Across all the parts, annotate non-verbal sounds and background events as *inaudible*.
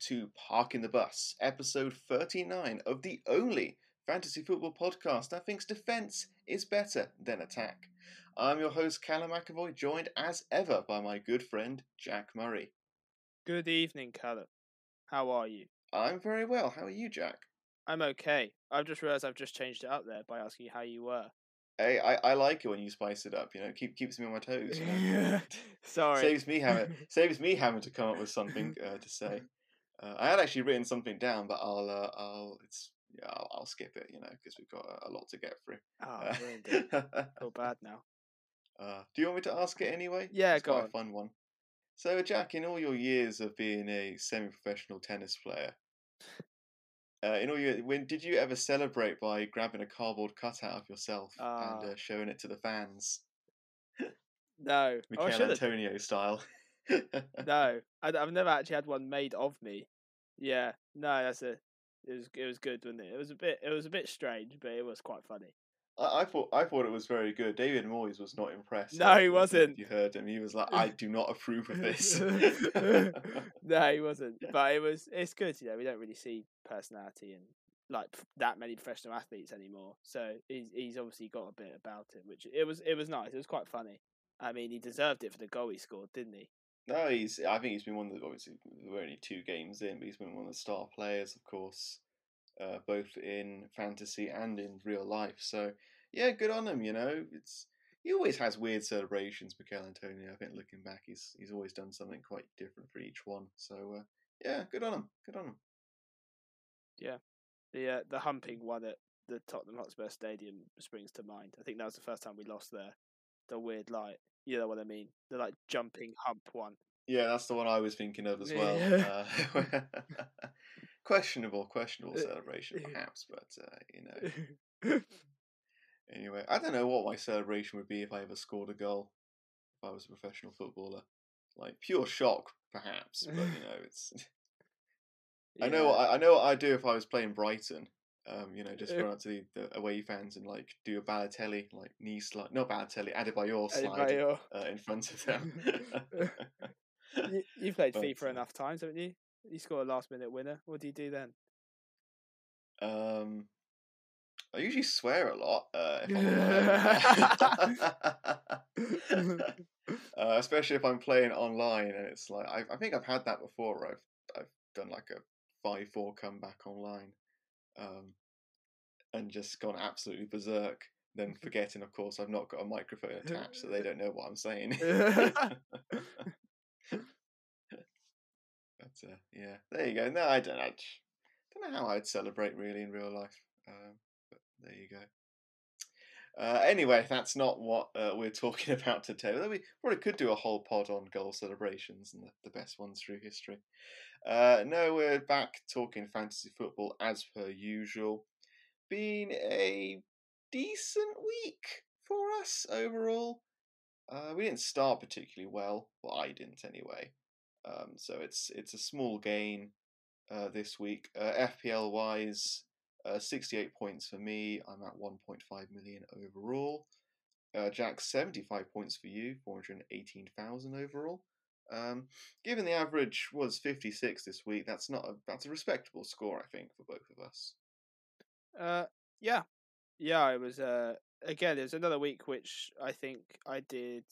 to Parking the Bus, episode 39 of the only fantasy football podcast that thinks defence is better than attack. I'm your host, Callum McAvoy, joined as ever by my good friend, Jack Murray. Good evening, Callum. How are you? I'm very well. How are you, Jack? I'm okay. I've just realised I've just changed it up there by asking you how you were. Hey, I, I like it when you spice it up. You know, keep keeps me on my toes. You know? *laughs* Sorry. saves me having *laughs* saves me having to come up with something uh, to say. Uh, I had actually written something down, but I'll uh, I'll it's yeah I'll, I'll skip it. You know, because we've got a, a lot to get through. Oh, Uh, ruined. *laughs* Feel bad now. uh, do you want me to ask it anyway? Yeah, it's go quite on. a fun one. So, Jack, in all your years of being a semi-professional tennis player, uh, in all your when did you ever celebrate by grabbing a cardboard cutout of yourself Ah. and uh, showing it to the fans, *laughs* No. Oh, should. Antonio style? *laughs* No, I, have never actually had one made of me. Yeah. No, that's a. It was it was good, wasn't it? It was a bit it was a bit strange, but it was quite funny. I, I thought I thought it was very good. David Moyes was not impressed. No, he wasn't. You heard him. He was like, "I *laughs* do not approve of this." *laughs* no, he wasn't. But it was. It's good, you know. We don't really see personality and like that many professional athletes anymore. So he's he's obviously got a bit about him, which it was it was nice. It was quite funny. I mean, he deserved it for the goal he scored, didn't he? No, he's. I think he's been one of the obviously we're only two games in, but he's been one of the star players, of course, uh, both in fantasy and in real life. So yeah, good on him. You know, it's he always has weird celebrations, Michail Antonio. I think looking back, he's he's always done something quite different for each one. So uh, yeah, good on him. Good on him. Yeah, the uh, the humping one at the Tottenham Hotspur Stadium springs to mind. I think that was the first time we lost there. The weird like you know what I mean? The like jumping hump one. Yeah, that's the one I was thinking of as well. Yeah. Uh, *laughs* questionable, questionable Uh, celebration, perhaps, but uh, you know. *laughs* Anyway, I don't know what my celebration would be if I ever scored a goal. If I was a professional footballer, like pure shock, perhaps. But you *laughs* know, it's. I know. What I, I know what I'd do if I was playing Brighton. Um, you know, just Uh, run up to the, the away fans and like do a Balotelli like knee slide, not Balotelli, Adebayor slide Adebayor. uh, in front of them. *laughs* *laughs* you, you've played But, FIFA uh, enough times, haven't you? You score a last minute winner. What do you do then? Um, I usually swear a lot, uh, *laughs* uh, especially if I'm playing online, and it's like I, I think I've had that before. Where I've I've done like a five four comeback online, um, and just gone absolutely berserk. Then forgetting, of course, I've not got a microphone attached, so they *laughs* don't know what I'm saying. *laughs* *laughs* but uh, yeah, there you go. No, I don't. I don't know how I'd celebrate really in real life. Um, but there you go. Uh, anyway, that's not what uh, we're talking about today. Although we probably could do a whole pod on goal celebrations and the, the best ones through history. Uh, no, we're back talking fantasy football as per usual. Been a decent week for us overall. Uh, we didn't start particularly well. Well, I didn't anyway. Um, so it's it's a small gain uh, this week. Uh, FPL wise, uh, 68 points for me. I'm at 1.5 million overall. Uh, Jack, 75 points for you, 418,000 overall. Um, given the average was 56 this week, that's not a that's a respectable score, I think, for both of us. Uh, yeah, yeah. It was uh again. It was another week which I think I did.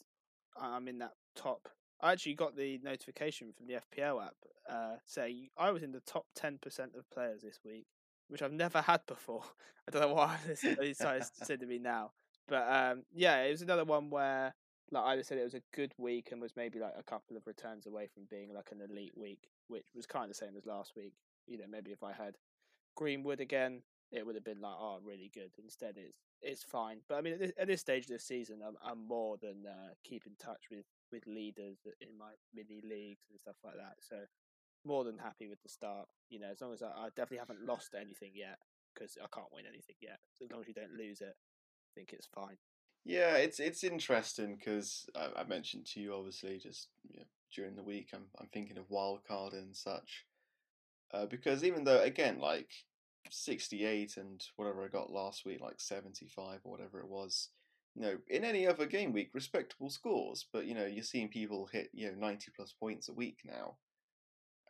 I'm in that top. I actually got the notification from the FPL app uh, saying I was in the top ten percent of players this week, which I've never had before. *laughs* I don't know why it's it's started sending me now, but um, yeah, it was another one where like I said it was a good week and was maybe like a couple of returns away from being like an elite week, which was kind of the same as last week. You know, maybe if I had Greenwood again, it would have been like, oh, really good. Instead, it's it's fine. But I mean, at this, at this stage of the season, I'm I'm more than uh, keep in touch with with leaders in my mini leagues and stuff like that. So more than happy with the start. You know, as long as I, I definitely haven't lost anything yet because I can't win anything yet. So as long as you don't lose it, I think it's fine. Yeah, it's it's interesting because I, I mentioned to you obviously just you know, during the week I'm I'm thinking of wildcard and such, uh, because even though again like sixty eight and whatever I got last week like seventy five or whatever it was, you know in any other game week respectable scores, but you know you're seeing people hit you know ninety plus points a week now,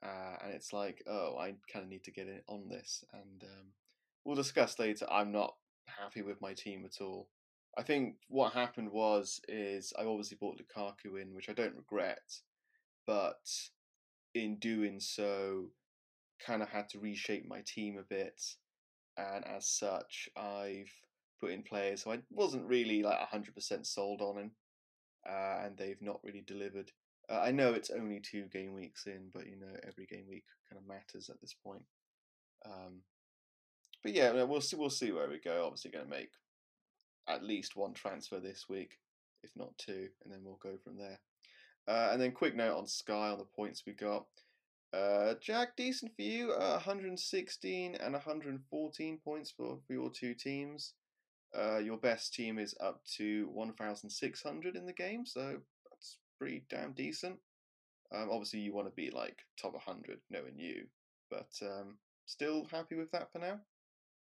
uh, and it's like, oh, I kind of need to get in on this, and um, we'll discuss later. I'm not happy with my team at all. I think what happened was is I obviously bought Lukaku in, which I don't regret, but in doing so, kind of had to reshape my team a bit, and as such, I've put in players who I wasn't really like hundred percent sold on, and uh, and they've not really delivered. Uh, I know it's only two game weeks in, but you know every game week kind of matters at this point. Um, but yeah, we'll see. We'll see where we go. Obviously, going to make at least one transfer this week, if not two, and then we'll go from there. Uh, and then quick note on Sky on the points we got. Uh, Jack, decent for you. Uh, 116 and 114 points for, for your two teams. Uh, your best team is up to 1,600 in the game, so that's pretty damn decent. Um, obviously, you want to be like top 100, knowing you, but um, still happy with that for now.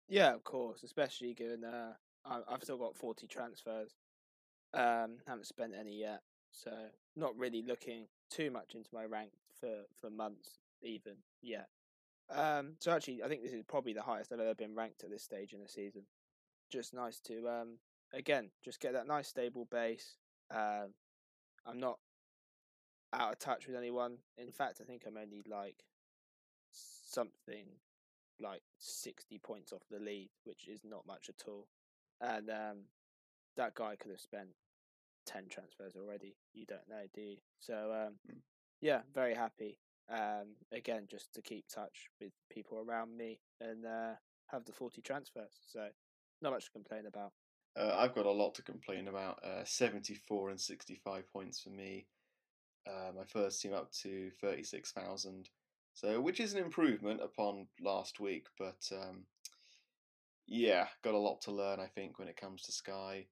Yeah, of course, especially given uh, I've still got 40 transfers. Um, haven't spent any yet, so not really looking too much into my rank for, for months even yet. Um, so actually, I think this is probably the highest I've ever been ranked at this stage in the season. Just nice to um, again just get that nice stable base. Um, I'm not out of touch with anyone. In fact, I think I'm only like something like 60 points off the lead, which is not much at all and um, that guy could have spent ten transfers already. You don't know, do you? So um, mm. yeah, very happy. Um, again, just to keep touch with people around me and uh, have the forty transfers. So not much to complain about. Uh, I've got a lot to complain about. Uh, Seventy-four and sixty-five points for me. Uh, my first team up to thirty-six thousand. So, which is an improvement upon last week, but um, yeah, got a lot to learn, I think, when it comes to Sky.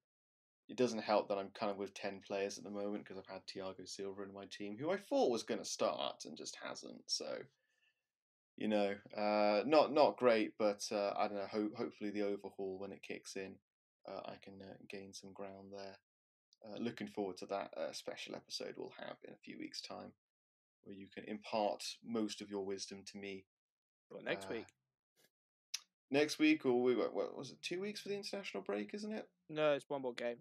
It doesn't help that I'm kind of with 10 players at the moment because I've had Thiago Silva in my team, who I thought was going to start and just hasn't. So, you know, uh, not not great, but uh, I don't know. Ho- hopefully, the overhaul when it kicks in, uh, I can uh, gain some ground there. Uh, looking forward to that uh, special episode we'll have in a few weeks' time, where you can impart most of your wisdom to me. Well, next week next week, or we what was it? Two weeks for the international break, isn't it? No, it's one more game.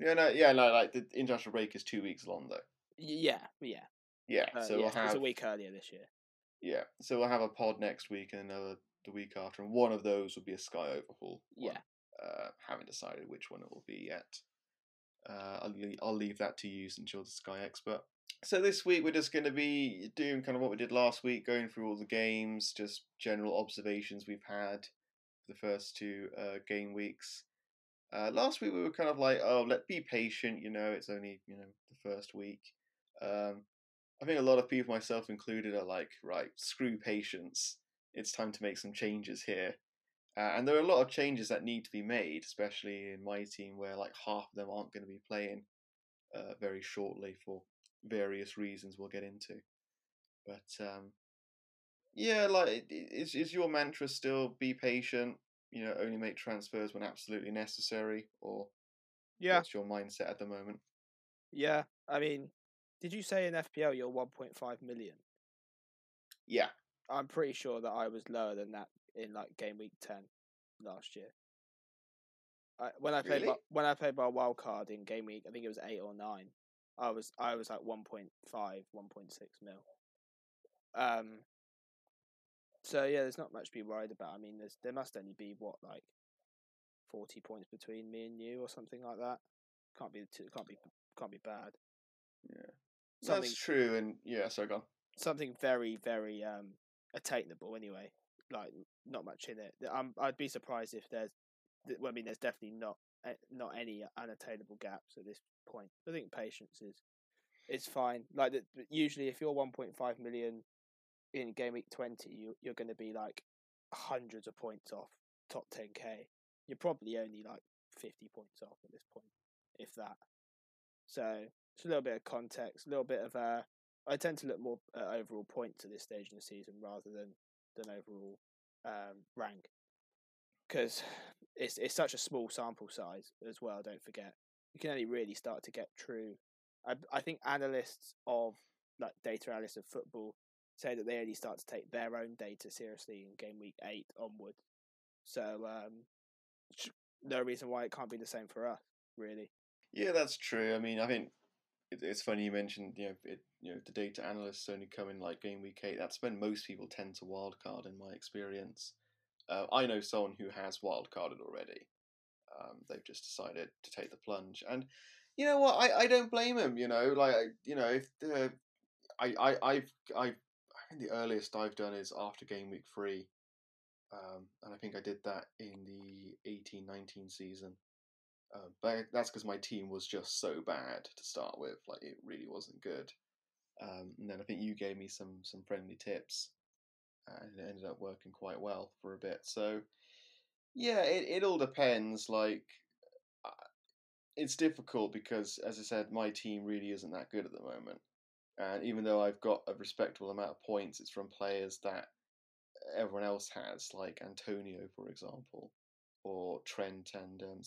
Yeah, no, yeah, no. Like the international break is two weeks long, though. Yeah, yeah, yeah. Uh, so yeah, we'll have it's a week earlier this year. Yeah, so we'll have a pod next week and another the week after, and one of those will be a Sky overhaul. One. Yeah. Uh, haven't decided which one it will be yet. Uh, I'll I'll leave that to you since you're the Sky expert. So this week we're just going to be doing kind of what we did last week, going through all the games, just general observations we've had, the first two uh, game weeks. Uh, last week we were kind of like, oh, let be patient. You know, it's only you know the first week. Um, I think a lot of people, myself included, are like, right, screw patience. It's time to make some changes here. Uh, and there are a lot of changes that need to be made, especially in my team, where like half of them aren't going to be playing uh, very shortly for various reasons we'll get into. But um, yeah, like is is your mantra still be patient? You know, only make transfers when absolutely necessary, or yeah, what's your mindset at the moment? Yeah, I mean, did you say in FPL you're 1.5 million? Yeah, I'm pretty sure that I was lower than that in like game week 10 last year. I, when I played really? my, when I played my wild card in game week, I think it was eight or nine. I was I was like 1.5, 1.6 mil. Um, so yeah, there's not much to be worried about. I mean, there's there must only be what like forty points between me and you or something like that. Can't be too, can't be can't be bad. Yeah, something, that's true. And yeah, so gone. Something very very um attainable anyway. Like not much in it. I'm I'd be surprised if there's. Well, I mean, there's definitely not not any unattainable gaps at this point. I think patience is is fine. Like the, usually, if you're 1.5 million in game week 20 you, you're going to be like hundreds of points off top 10k you're probably only like 50 points off at this point if that. So it's a little bit of context a little bit of uh i tend to look more at overall points at this stage in the season rather than than overall um, rank. Because it's it's such a small sample size as well don't forget. You can only really start to get true i i think analysts of like data analysts of football say that they only start to take their own data seriously in game week eight onward. So um, no reason why it can't be the same for us, really. Yeah, that's true. I mean, I think it, it's funny you mentioned you know it, you know the data analysts only come in like game week eight. That's when most people tend to wildcard, in my experience. Uh, I know someone who has wildcarded already. Um, they've just decided to take the plunge, and you know what? I, I don't blame him. You know, like you know, if I I I've I've I think the earliest I've done is after game week three, um, and I think I did that in the eighteen nineteen season. Uh, but that's because my team was just so bad to start with. Like it really wasn't good. Um, and then I think you gave me some some friendly tips, and it ended up working quite well for a bit. So yeah, it, it all depends. Like uh, it's difficult because, as I said, my team really isn't that good at the moment. And even though I've got a respectable amount of points, it's from players that everyone else has, like Antonio, for example, or Trent and um.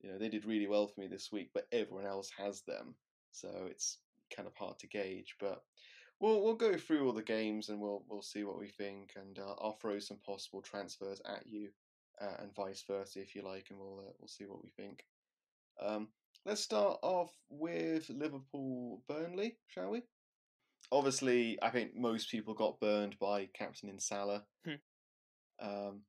You know, they did really well for me this week, but everyone else has them, so it's kind of hard to gauge. But we'll we'll go through all the games and we'll we'll see what we think, and uh, I'll throw some possible transfers at you, uh, and vice versa if you like, and we'll uh, we'll see what we think. Um, let's start off with Liverpool Burnley, shall we? Obviously, I think most people got burned by captain in Salah. Hmm. Um,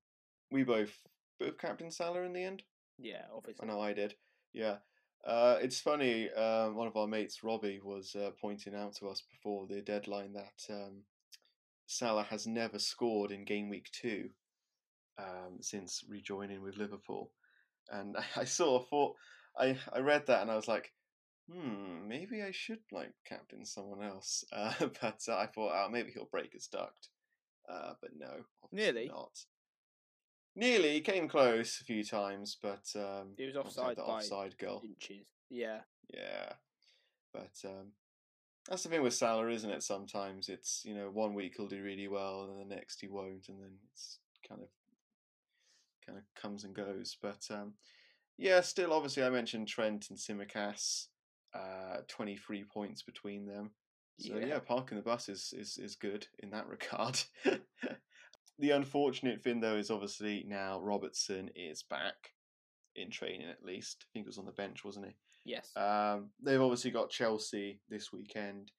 we both both captain Salah in the end. Yeah, obviously. I know I did. Yeah. Uh, it's funny. Uh, one of our mates, Robbie, was uh, pointing out to us before the deadline that um, Salah has never scored in game week two um, since rejoining with Liverpool, and *laughs* I, I sort of thought I I read that and I was like, hmm, maybe I should like captain someone else. Uh, *laughs* but uh, I thought, oh, maybe he'll break his duct. Uh, but no, Nearly. not. Nearly came close a few times, but um, He was offside the by offside goal. inches. Yeah. Yeah, but um, that's the thing with Salah, isn't it? Sometimes it's you know one week he'll do really well, and the next he won't, and then it's kind of kind of comes and goes. But um, yeah, still obviously I mentioned Trent and Tsimikas, uh, twenty three points between them. So yeah. Yeah. parking the bus is, is, is good in that *laughs* regard. the unfortunate thing though is obviously now Robertson is back in training at least. I think he was on the bench, wasn't he? Yes. Um, they've obviously got Chelsea this weekend.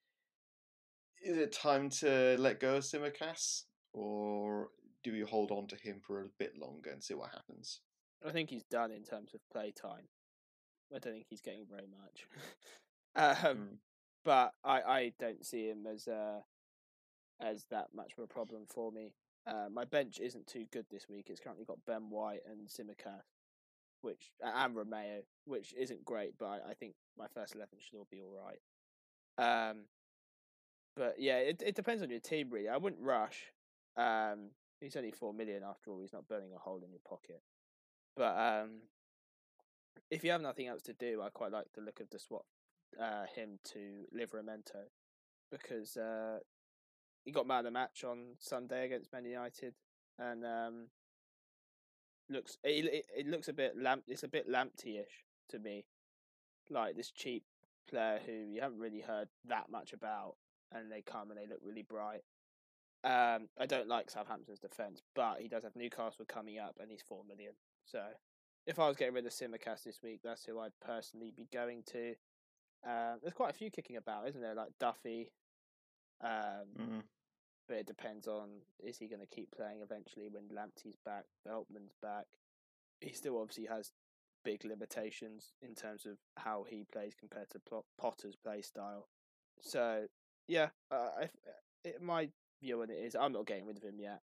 Is it time to let go of Tsimikas, or do we hold on to him for a bit longer and see what happens? I think he's done in terms of play time. I don't think he's getting very much. *laughs* um, Mm. but I, I don't see him as uh, as that much of a problem for me. Uh, my bench isn't too good this week. It's currently got Ben White and Tsimikas, which and Romeo, which isn't great, but I, I think my first eleven should all be all right. Um, but yeah, it it depends on your team really. I wouldn't rush. Um, he's only four million after all. He's not burning a hole in your pocket. But um, if you have nothing else to do, I quite like the look of the swap uh, him to Livramento because uh, he got man of the match on Sunday against Man United, and um, looks it, it, it looks a bit lamp. It's a bit Lamptey-ish to me, like this cheap player who you haven't really heard that much about, and they come and they look really bright. Um, I don't like Southampton's defence, but he does have Newcastle coming up, and he's four million. So, if I was getting rid of Tsimikas this week, that's who I'd personally be going to. Um, there's quite a few kicking about, isn't there? Like Duffy. Um, Mm. but it depends on is he going to keep playing eventually when Lamptey's back, Veltman's back. He still obviously has big limitations in terms of how he plays compared to Potter's play style. So yeah, uh, I, it, my view on it is I'm not getting rid of him yet.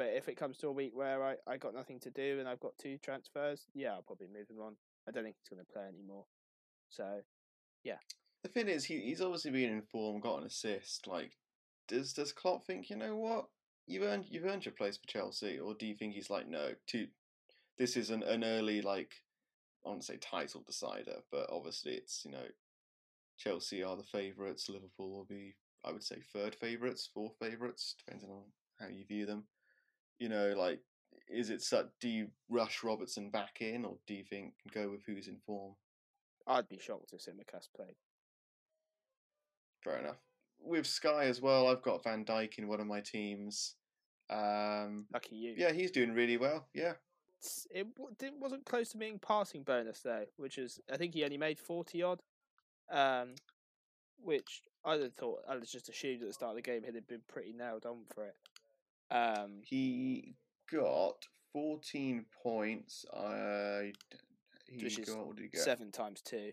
But if it comes to a week where I, I got nothing to do and I've got two transfers, yeah, I'll probably move him on. I don't think he's going to play anymore. So yeah. The thing is, he, he's obviously been in form, got an assist. Like, does does Klopp think you know what you've earned you've earned your place for Chelsea, or do you think he's like no, too, this is an, an early like I won't say title decider, but obviously it's you know Chelsea are the favourites, Liverpool will be I would say third favourites, fourth favourites, depending on how you view them. You know, like is it such? Do you rush Robertson back in, or do you think go with who's in form? I'd be shocked if Tsimikas played. Fair enough. with Sky as well, I've got Van Dijk in one of my teams. Um, Lucky you. yeah, he's doing really well. Yeah, It's- It wasn't close to being passing bonus though, which is I think he only made forty odd, um, which I thought I was just assumed at the start of the game he'd have been pretty nailed on for it. Um, he got 14 points. I he Which got what did he get? seven times two,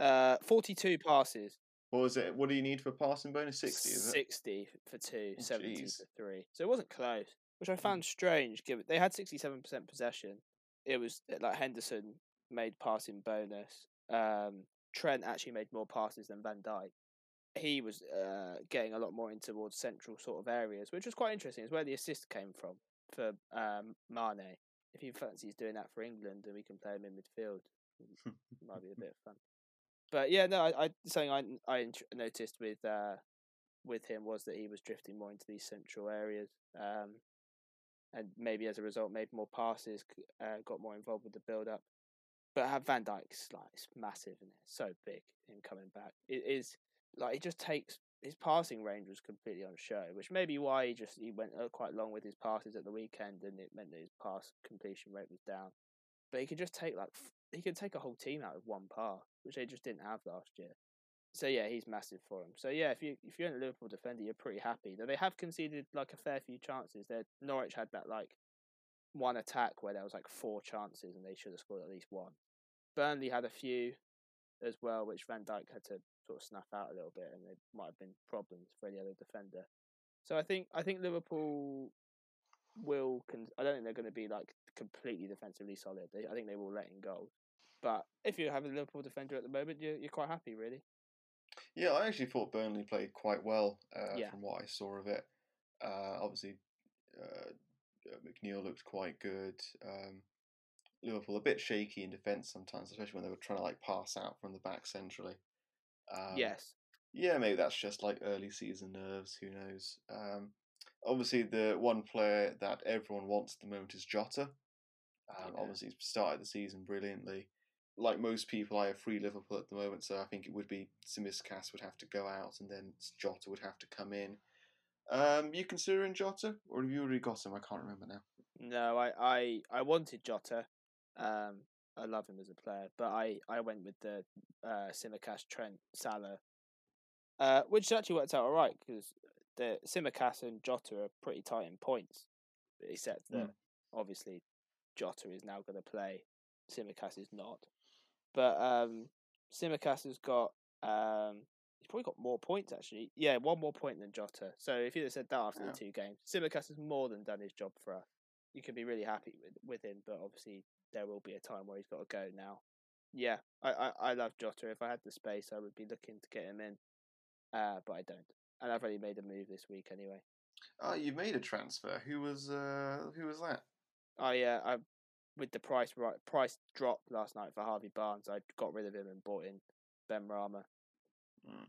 uh, forty-two passes, What was it? What do you need for passing bonus? 60, is it? 60 for two, Oh, 70 jeez. for three. So it wasn't close, which I found strange. Given they had sixty-seven percent possession, it was like Henderson made passing bonus. Um, Trent actually made more passes than Van Dijk. He was uh, getting a lot more in towards central sort of areas, which was quite interesting. It's where the assist came from for um, Mane. If he fancies doing that for England, and we can play him in midfield, *laughs* might be a bit of fun. But yeah, no, I, I something I I noticed with uh, with him was that he was drifting more into these central areas, um, and maybe as a result made more passes, uh, got more involved with the build up. But have Van Dijk's like it's massive and it's so big him coming back. It is like he just takes his passing range was completely on show, which may be why he just he went uh, quite long with his passes at the weekend, and it meant that his pass completion rate was down. But he could just take like he could take a whole team out with one pass, which they just didn't have last year. So yeah, he's massive for him. So yeah, if you if you're in a Liverpool defender, you're pretty happy. Though they have conceded like a fair few chances. That Norwich had that like one attack where there was like four chances and they should have scored at least one. Burnley had a few as well, which Van Dijk had to sort of snuff out a little bit, and there might have been problems for any other defender. So I think I think Liverpool will. Con- I don't think they're going to be like completely defensively solid. They, I think they will let in goals. But if you have a Liverpool defender at the moment, you're you're quite happy, really. Yeah, I actually thought Burnley played quite well uh, Yeah. from what I saw of it. Uh, obviously, uh, uh, McNeil looked quite good. Um, Liverpool a bit shaky in defence sometimes, especially when they were trying to like pass out from the back centrally. Um, yes. Yeah, maybe that's just like early season nerves. Who knows? Um, obviously, the one player that everyone wants at the moment is Jota. Um, Yeah. Obviously, he's started the season brilliantly. Like most people, I have free Liverpool at the moment, so I think it would be Tsimikas would have to go out, and then Jota would have to come in. Um, you considering Jota, or have you already got him? I can't remember now. No, I, I, I wanted Jota. Um, I love him as a player, but I, I went with the uh, Tsimikas, Trent, Salah, uh, which actually worked out all right because the Tsimikas and Jota are pretty tight in points, except that Mm. obviously Jota is now going to play. Tsimikas is not, but um, Tsimikas has got um, he's probably got more points actually. Yeah, one more point than Jota. So if you'd have said that after Yeah. the two games, Tsimikas has more than done his job for us. You can be really happy with with him, but obviously there will be a time where he's got to go now. Yeah, I, I, I love Jota. If I had the space, I would be looking to get him in, uh, but I don't. And I've already made a move this week anyway. Oh, you made a transfer. Who was uh, who was that? Oh yeah, I with the price right price drop last night for Harvey Barnes. I got rid of him and bought in Benrahma. Mm.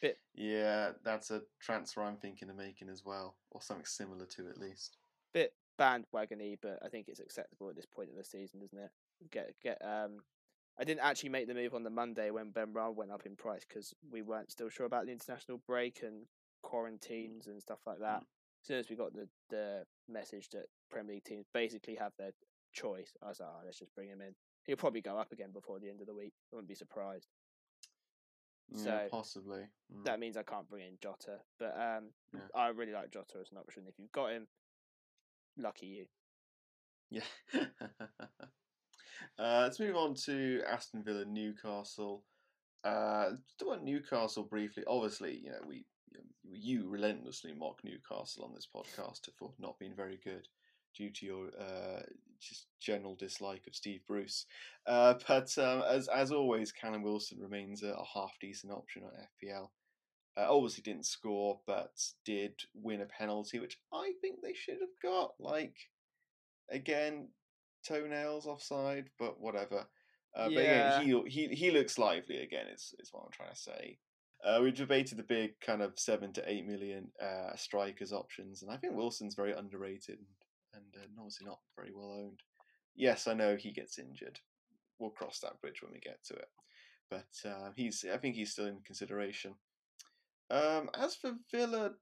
Bit- Yeah, that's a transfer I'm thinking of making as well, or something similar to at least. Bit bandwagony, but I think it's acceptable at this point of the season, isn't it? Get get um. I didn't actually make the move on the Monday when Benrahma went up in price because we weren't still sure about the international break and quarantines and stuff like that. As soon as we got the, the message that Premier League teams basically have their choice, I was like, oh, let's just bring him in. He'll probably go up again before the end of the week. I wouldn't be surprised. Yeah, So, possibly. Mm. That means I can't bring in Jota, but um, Yeah. I really like Jota as an option. If you've got him, lucky you. Yeah. *laughs* uh, let's move on to Aston Villa, Newcastle. Uh, talk about Newcastle briefly. Obviously, you know we you relentlessly mock Newcastle on this podcast for not being very good due to your uh, just general dislike of Steve Bruce. Uh, *laughs* but um, as as always, Callum Wilson remains a, a half decent option on FPL. Uh, obviously didn't score, but did win a penalty, which I think they should have got. Like again, toenails offside, but whatever. Uh, Yeah. But again, he, he he looks lively again. Is is what I'm trying to say. Uh, we debated the big kind of seven to eight million uh, strikers options, and I think Wilson's very underrated and, and uh, obviously not very well owned. Yes, I know he gets injured. We'll cross that bridge when we get to it. But uh, he's I think he's still in consideration. Um, as for Villa,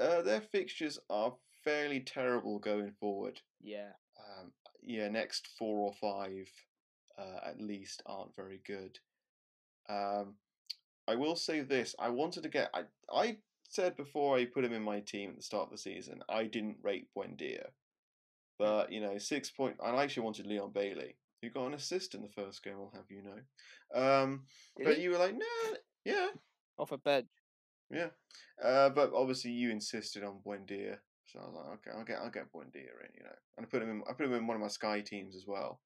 uh, their fixtures are fairly terrible going forward. Yeah. Um, yeah, next four or five uh, at least aren't very good. Um, I will say this: I wanted to get. I I said before I put him in my team at the start of the season, I didn't rate Buendia, but you know, six point. I actually wanted Leon Bailey, who got an assist in the first game. I'll have you know. Um, but he? you were like, nah, yeah, Off a bench. Yeah. Uh, but obviously you insisted on Buendia, so I was like, okay, I'll get I'll get Buendia in, you know. And I put him in. I put him in one of my Sky teams as well.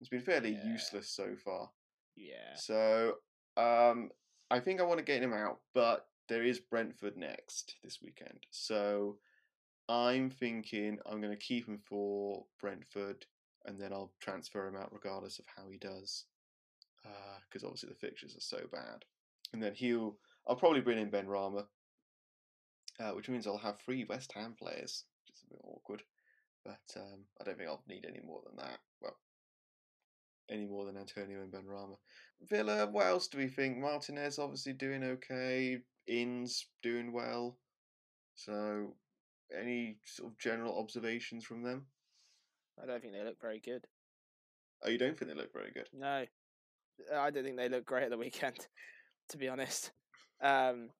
It's been fairly Yeah. useless so far. Yeah. So um, I think I want to get him out, but there is Brentford next this weekend. So I'm thinking I'm going to keep him for Brentford, and then I'll transfer him out regardless of how he does, because obviously the fixtures are so bad. And then he'll I'll probably bring in Benrahma, uh, which means I'll have three West Ham players, which is a bit awkward. But um, I don't think I'll need any more than that. Well, any more than Antonio and Benrahma. Villa, what else do we think? Martinez obviously doing okay. Ings doing well. So, any sort of general observations from them? I don't think they look very good. Oh, you don't think they look very good? No, I don't think they look great at the weekend. *laughs* To be honest, um,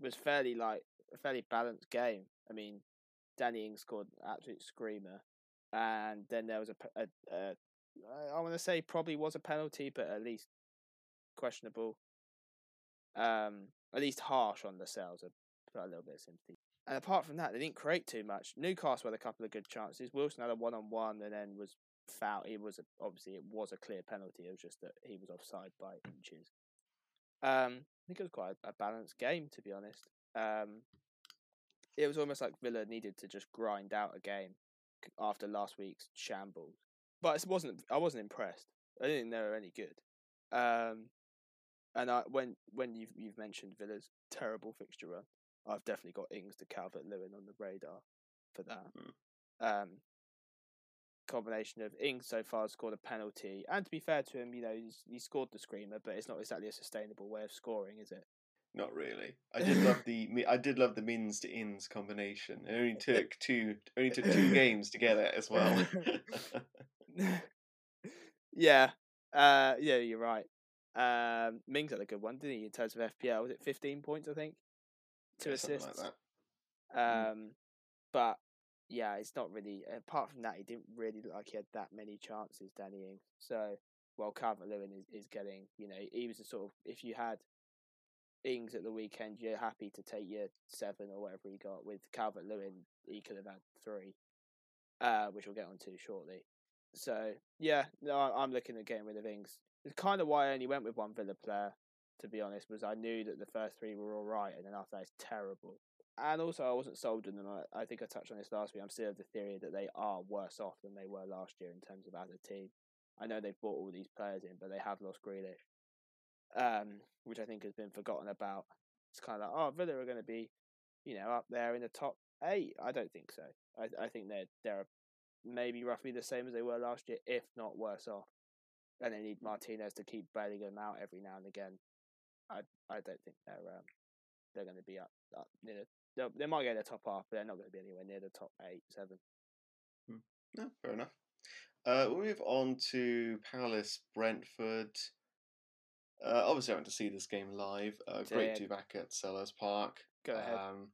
was fairly like a fairly balanced game. I mean, Danny Ings scored an absolute screamer, and then there was a, I want to say probably was a penalty, but at least questionable. Um, at least harsh on the sales. I a little bit of sympathy. And apart from that, they didn't create too much. Newcastle had a couple of good chances. Wilson had a one on one, and then was foul. It was a, obviously it was a clear penalty. It was just that he was offside by inches. Um, I think it was quite a, a balanced game, to be honest. Um, it was almost like Villa needed to just grind out a game after last week's shambles. But it wasn't. I wasn't impressed. I didn't think they were any good. Um, and I when when you've you've mentioned Villa's terrible fixture run, I've definitely got Ings to Calvert Lewin on the radar for that. Um, combination of Ings so far scored a penalty, and to be fair to him, you know he's, he scored the screamer, but it's not exactly a sustainable way of scoring, is it? Not really. I did love the I did love the Mings to Ings combination. It only took two only took two *laughs* games to get it as well. *laughs* yeah, uh, yeah, you're right. Um, Mings had a good one, didn't he? In terms of FPL, was it 15 points? I think two Yeah, assists. like that. Mm. Um, but yeah, it's not really. Apart from that, he didn't really look like he had that many chances, Danny Ings. So, well, Calvert Lewin is, is getting. You know, he was a sort of. If you had Ings at the weekend, you're happy to take your seven or whatever he got. With Calvert Lewin, he could have had three, uh, which we'll get onto shortly. So yeah, no, I'm looking at getting rid of Ings. It's kind of why I only went with one Villa player, to be honest, was I knew that the first three were all right, and then after that, it's terrible. And also, I wasn't sold on them. I, I think I touched on this last week. I'm still of the theory that they are worse off than they were last year in terms of as a team. I know they've brought all these players in, but they have lost Grealish, um, which I think has been forgotten about. It's kind of like, oh, Villa are going to be, you know, up there in the top eight. I don't think so. I, I think they're they're maybe roughly the same as they were last year, if not worse off. And they need Martinez to keep bailing them out every now and again. I I don't think they're um, they're going to be up, up near the. They'll- They might get the top half, but they're not going to be anywhere near the top eight, seven. No, fair enough. Uh, we'll move on to Palace Brentford. Uh, obviously, I went to see this game live. Uh, great to be back at Selhurst Park. Go ahead. Um,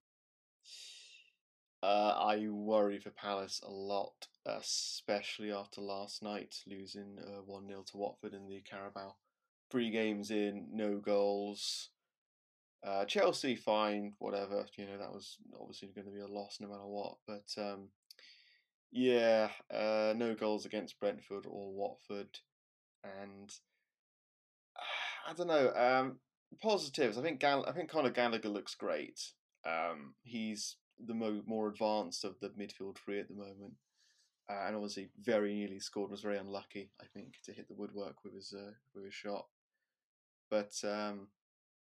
uh, I worry for Palace a lot, especially after last night losing uh, 1 0 to Watford in the Carabao. Three games in, no goals. Uh, Chelsea, fine, whatever. You know, that was obviously going to be a loss no matter what. But um, yeah, uh, no goals against Brentford or Watford. And *sighs* I don't know. Um, positives. I think Gall- I think Conor Gallagher looks great. Um, he's the mo- more advanced of the midfield three at the moment, uh, and obviously very nearly scored. Was very unlucky, I think, to hit the woodwork with his uh, with his shot. But um,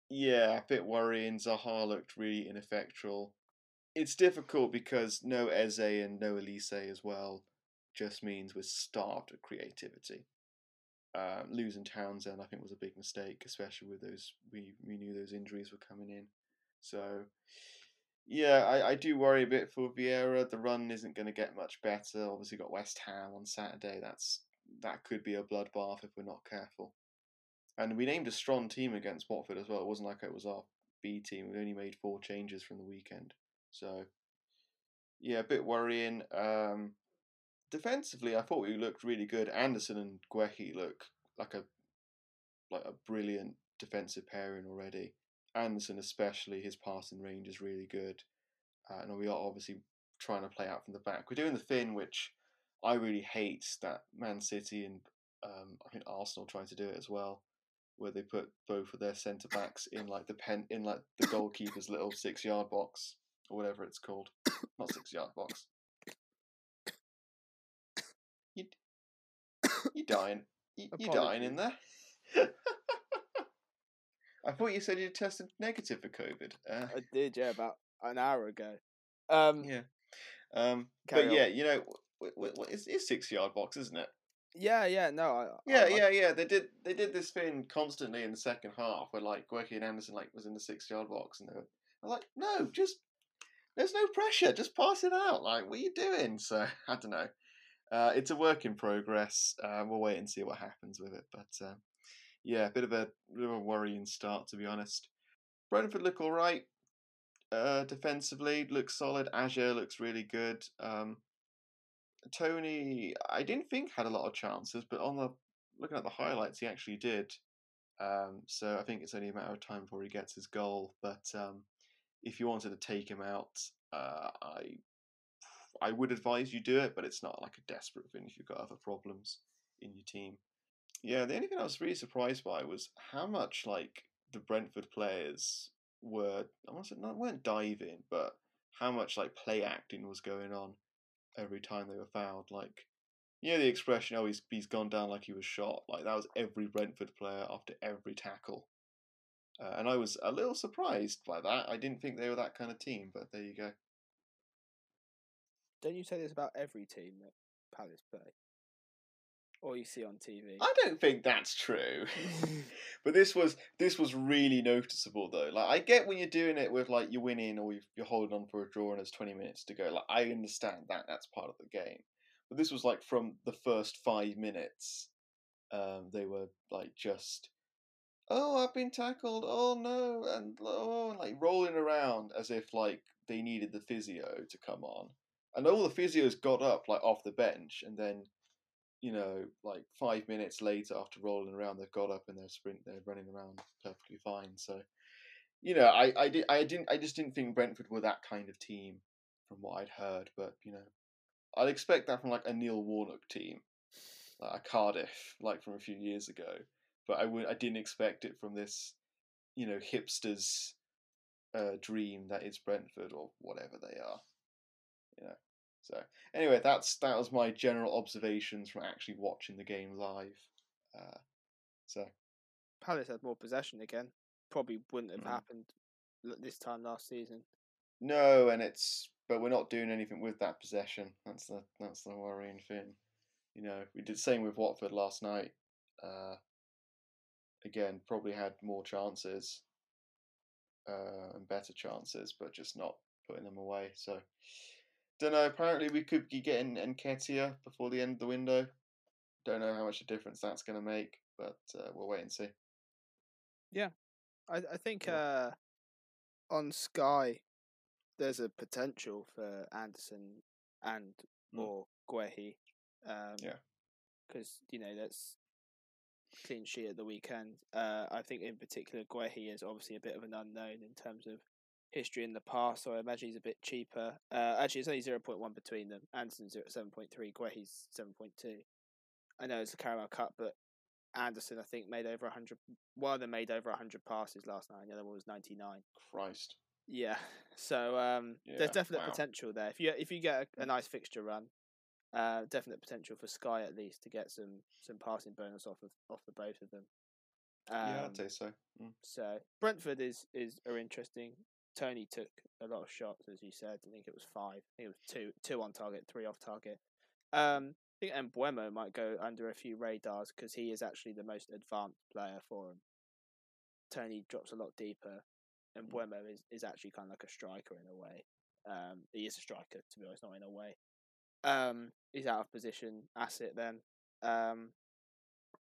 yeah, a bit worrying. Zaha looked really ineffectual. It's difficult because no Eze and no Olise as well just means we're starved of creativity. Uh, losing Townsend, I think, was a big mistake, especially with those we we knew those injuries were coming in. So, yeah, I, I do worry a bit for Vieira. The run isn't going to get much better. Obviously, got West Ham on Saturday. That's that could be a bloodbath if we're not careful. And we named a strong team against Watford as well. It wasn't like it was our B team. We only made four changes from the weekend. So, yeah, a bit worrying. Um, defensively, I thought we looked really good. Anderson and Guehi look like a like a brilliant defensive pairing already. Anderson, especially, his passing range is really good. Uh, and we are obviously trying to play out from the back. We're doing the thing which I really hate that Man City and um, I think Arsenal trying to do it as well, where they put both of their centre backs in like the pen in like the goalkeeper's little six yard box or whatever it's called, not six yard box. You you dying? You, you dying in there? *laughs* I thought you said you tested negative for COVID. Uh, I did, yeah, about an hour ago. Um, yeah. Um, but on. yeah, you know, w- w- w- it's, it's six yard box, isn't it? Yeah, yeah, no, I, Yeah, I, I- yeah, yeah. They did they did this thing constantly in the second half where like Guehi and Anderson like was in the six yard box and they were I'm like, no, just there's no pressure, just pass it out. Like, what are you doing? So *laughs* I don't know. Uh, it's a work in progress. Uh, we'll wait and see what happens with it. But um, yeah, a bit of a bit of a worrying start to be honest. Brentford look all right. Uh, defensively, looks solid. Azure looks really good. Um, Toney, I didn't think had a lot of chances, but on the looking at the highlights, he actually did. Um, so I think it's only a matter of time before he gets his goal. But um, if you wanted to take him out, uh, I I would advise you do it, but it's not like a desperate thing if you've got other problems in your team. Yeah, the only thing I was really surprised by was how much like the Brentford players were I not weren't diving, but how much like play acting was going on every time they were fouled. Like you know the expression, oh he's he's gone down like he was shot. Like that was every Brentford player after every tackle. Uh, and I was a little surprised by that. I didn't think they were that kind of team, but there you go. don't you say this about every team that Palace play, or you see on TV? I don't think that's true. *laughs* *laughs* but this was this was really noticeable though. Like I get when you're doing it with like you're winning or you've- you're holding on for a draw and there's 20 minutes to go. Like I understand that that's part of the game. But this was like from the first five minutes, um, they were like just, oh I've been tackled, oh no, and oh and, like rolling around as if like they needed the physio to come on. And all the physios got up like off the bench and then you know, like five minutes later after rolling around, they've got up and they're sprint, they're running around perfectly fine. So, you know, I, I did, I didn't, I just didn't think Brentford were that kind of team from what I'd heard. But you know, I'd expect that from like a Neil Warnock team, like a Cardiff, like from a few years ago. But I would, I didn't expect it from this, you know, hipsters' uh, dream that is Brentford or whatever they are. So anyway, that's that was my general observations from actually watching the game live. Uh, so Palace had more possession again. Probably wouldn't have Mhm. happened this time last season. no, and it's but we're not doing anything with that possession. That's the that's the worrying thing. You know, we did the same with Watford last night. Uh, again, probably had more chances uh, and better chances, but just not putting them away. So, don't know. Apparently, we could be getting Nketiah before the end of the window. Don't know how much a difference that's going to make, but uh, we'll wait and see. Yeah, I, I think uh, on Sky, there's a potential for Anderson and Mm. or Guehi. Um, Yeah. Because, you know, that's clean sheet at the weekend. Uh, I think in particular, Guehi is obviously a bit of an unknown in terms of history in the past, so I imagine he's a bit cheaper. Uh, actually, it's only 0.1 between them. Anderson's at 7.3, Guehi's 7.2. I know it's a Carabao Cup, but Anderson, I think, made over 100. One of them made over 100 passes last night, and the other one was 99. Christ. Yeah, *laughs* so um, Yeah, there's definite wow. potential there. If you if you get a, a nice fixture run, uh, definite potential for Sky at least to get some some passing bonus off of off the both of them. Um, yeah, I'd say so. Mm. so Brentford is is are interesting. Toney took a lot of shots, as you said. I think it was five. I think it was two two on target, three off target. Um, I think Mbeumo might go under a few radars because he is actually the most advanced player for him. Toney drops a lot deeper. and Mm. Buemo is, is actually kind of like a striker in a way. Um, he is a striker to be honest, not in a way. Um, he's out of position asset. Then, um,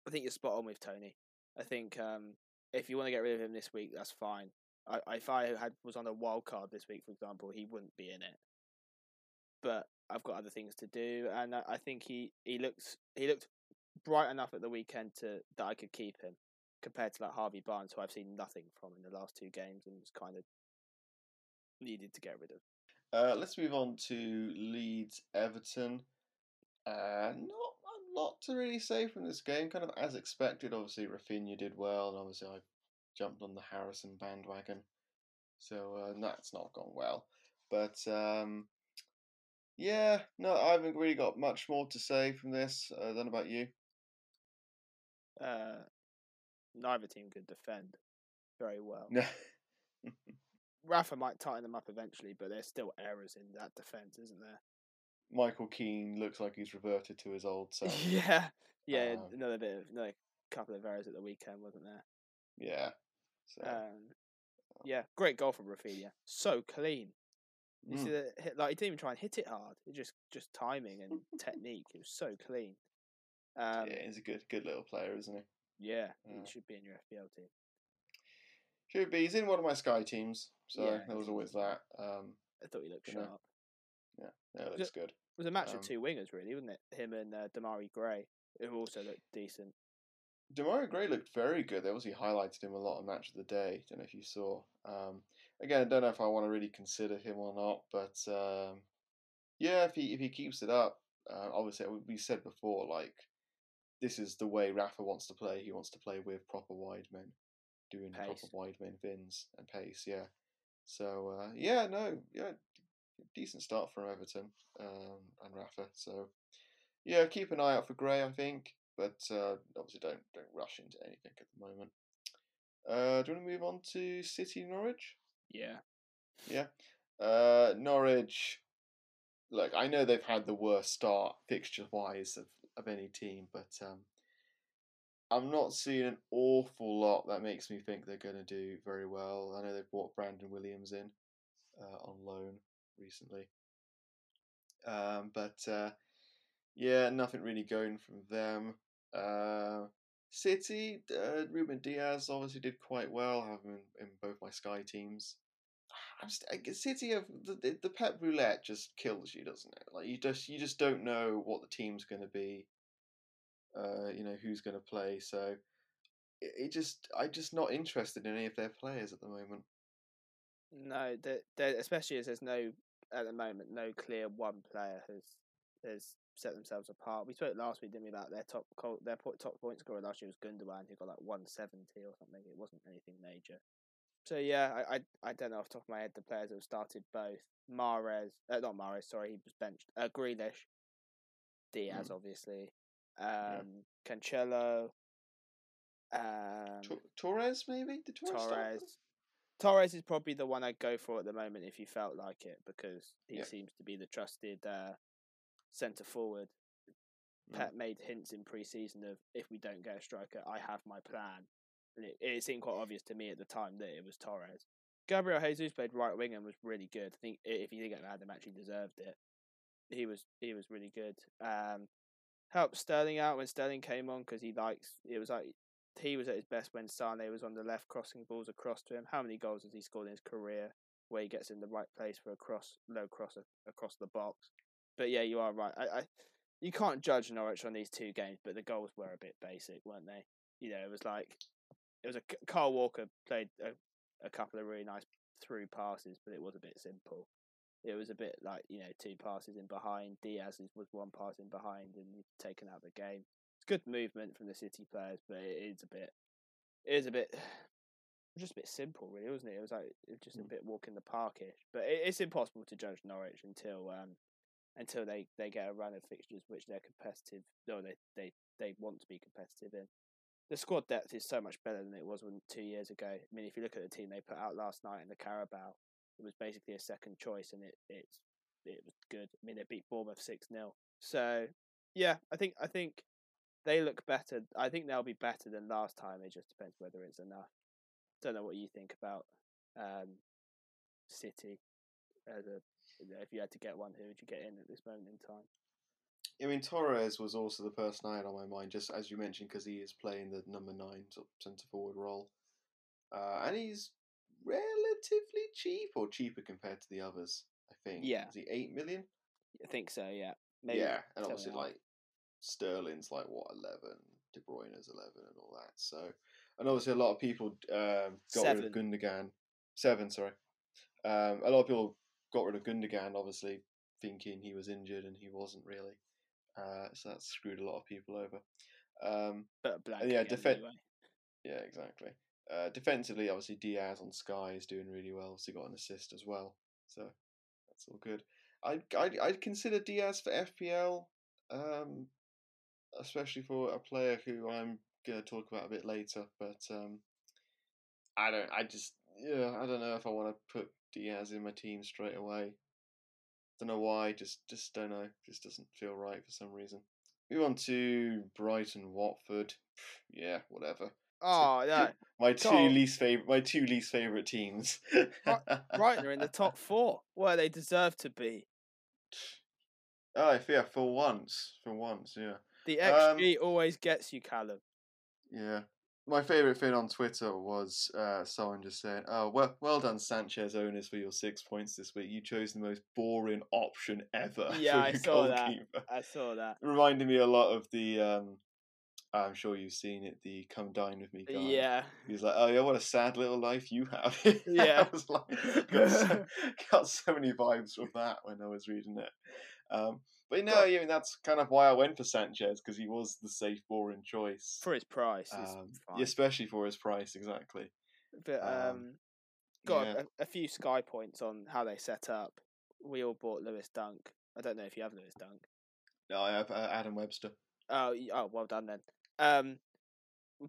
I think you're spot on with Toney. I think um, if you want to get rid of him this week, that's fine. I, if I had was on a wild card this week, for example, he wouldn't be in it. But I've got other things to do, and I, I think he, he looked he looked bright enough at the weekend to that I could keep him compared to like Harvey Barnes, who I've seen nothing from in the last two games and was kind of needed to get rid of. Uh, let's move on to Leeds Everton. Uh, not a lot to really say from this game. Kind of as expected. Obviously, Rafinha did well, and obviously I jumped on the Harrison bandwagon, so uh, that's not gone well. But um, yeah, no, I haven't really got much more to say from this. Uh, than about you. Uh, neither team could defend very well. No. *laughs* Rafa might tighten them up eventually, but there's still errors in that defense, isn't there? Michael Keane looks like he's reverted to his old *laughs* self. yeah, yeah. Um, another bit of another couple of errors at the weekend, wasn't there? yeah. So Um, yeah, great goal from Rafinha. So clean. You see mm, the hit, like he didn't even try and hit it hard. It just just timing and *laughs* technique. It was so clean. Um, yeah, he's a good good little player, isn't he? yeah, Yeah. he should be in your FPL team. Should be. He's in one of my Sky teams, so Yeah, there was always that. Um, I thought he looked sharp. yeah, it Was looks good. It was a match Um, of two wingers, really, wasn't it? Him and uh, Demarai Gray, who also looked decent. Demarai Gray looked very good. They obviously highlighted him a lot on Match of the Day. Don't know if you saw. Um, again, I don't know if I want to really consider him or not, but um, yeah, if he if he keeps it up, uh, obviously we said before, like this is the way Rafa wants to play. He wants to play with proper wide men, doing Pace. proper wide men vins and pace. Yeah. So uh, yeah, no, yeah, decent start from Everton um, and Rafa. So yeah, keep an eye out for Gray. I think, but uh, obviously don't don't rush into anything at the moment. Uh, do you want to move on to City Norwich? Yeah, Yeah. Uh, Norwich. Look, I know they've had the worst start fixture wise of, of any team, but um, I'm not seeing an awful lot that makes me think they're going to do very well. I know they've brought Brandon Williams in uh, on loan recently. Um, but uh, yeah, nothing really going from them. Uh, City, uh, Ruben Dias obviously did quite well. Him in, in both my Sky teams. I'm City of the, the Pep roulette just kills you, doesn't it? Like you just you just don't know what the team's going to be. Uh, you know who's going to play, so it, it just I'm just not interested in any of their players at the moment. no, that especially as there's no at the moment no clear one player has has set themselves apart. We spoke last week, didn't we, about their top their top point scorer last year was Gundogan, who got like one seventy or something. It wasn't anything major. So yeah, I, I I don't know off the top of my head the players that have started both. Mahrez, uh, not Mahrez, sorry, he was benched. Uh, Grealish, Dias, obviously, um, Cancelo, um, Tor- Torres maybe did Torres, start for them? Torres. Torres is probably the one I'd go for at the moment if you felt like it because he Yeah. seems to be the trusted uh, centre forward. Mm. Pep made hints in pre-season of if we don't get a striker, I have my plan, and it, it seemed quite obvious to me at the time that it was Torres. Gabriel Jesus played right wing and was really good. I think if you think about him, actually deserved it. He was he was really good. Um, helped Sterling out when Sterling came on because he likes. It was like he was at his best when Sane was on the left, crossing balls across to him. How many goals has he scored in his career where he gets in the right place for a cross, low cross across the box? But yeah, you are right. I, I you can't judge Norwich on these two games, but the goals were a bit basic, weren't they? You know, it was like it was a Kyle Walker played a, a couple of really nice through passes, but it was a bit simple. It was a bit like you know two passes in behind. Dias was one pass in behind, and he's taken out of the game. It's good movement from the City players, but it is a bit, it is a bit, *sighs* just a bit simple, really, wasn't it? It was like it was just a Mm. bit walk in the parkish. But it, it's impossible to judge Norwich until um until they, they get a run of fixtures which they're competitive. No, they they they want to be competitive in. The squad depth is so much better than it was when two years ago. I mean, if you look at the team they put out last night in the Carabao, it was basically a second choice, and it it's it was good. I mean, they beat Bournemouth six 0 So yeah, I think I think they look better. I think they'll be better than last time. It just depends whether it's enough. Don't know what you think about um, City as a if you had to get one, who would you get in at this moment in time? I mean, Torres was also the person I had on my mind, just as you mentioned, because he is playing the number nine sort of centre forward role, uh, and he's relatively cheap or cheaper compared to the others. I think. Yeah. Is he eight million? I think so. Yeah. Maybe yeah, and obviously like Sterling's like what eleven, De Bruyne's eleven, and all that. So, and obviously a lot of people um, got rid of Gundogan. Seven, sorry. Um, a lot of people got rid of Gundogan, obviously thinking he was injured, and he wasn't really. Uh, so that screwed a lot of people over. Um, but yeah, anyway. yeah, exactly. Uh, defensively, obviously Dias on Sky is doing really well. So he got an assist as well. So that's all good. I I'd, I'd consider Dias for FPL, um, especially for a player who I'm gonna talk about a bit later. But um, I don't. I just yeah. I don't know if I want to put Dias in my team straight away. Don't know why. Just just don't know. Just doesn't feel right for some reason. Move on to Brighton, Watford. *sighs* Yeah, whatever. Oh no, My two Tom. least favorite, my two least favorite teams. Brighton are in the top *laughs* four. Where they deserve to be. Oh, yeah, for once, for once, yeah, The Um, XG always gets you, Callum. yeah. My favorite thing on Twitter was uh, someone just saying, "Oh, well, well done, Sanchez owners, for your six points this week. You chose the most boring option ever." *laughs* Yeah, I saw that. I saw that. Reminding me a lot of the. Um, I'm sure you've seen it. The "Come Dine with Me" guy. Yeah. He's like, "Oh yeah, what a sad little life you have." *laughs* Yeah. I was like, *laughs* got so, got so many vibes from that when I was reading it. Um, but no, I mean that's kind of why I went for Sanchez because he was the safe, boring choice, For his price, um, fine. especially for his price. Exactly. but um, um, got yeah. a, a few sky points on how they set up. We all bought Lewis Dunk. I don't know if you have Lewis Dunk. No, I have uh, Adam Webster. Oh, oh, well done then. Um,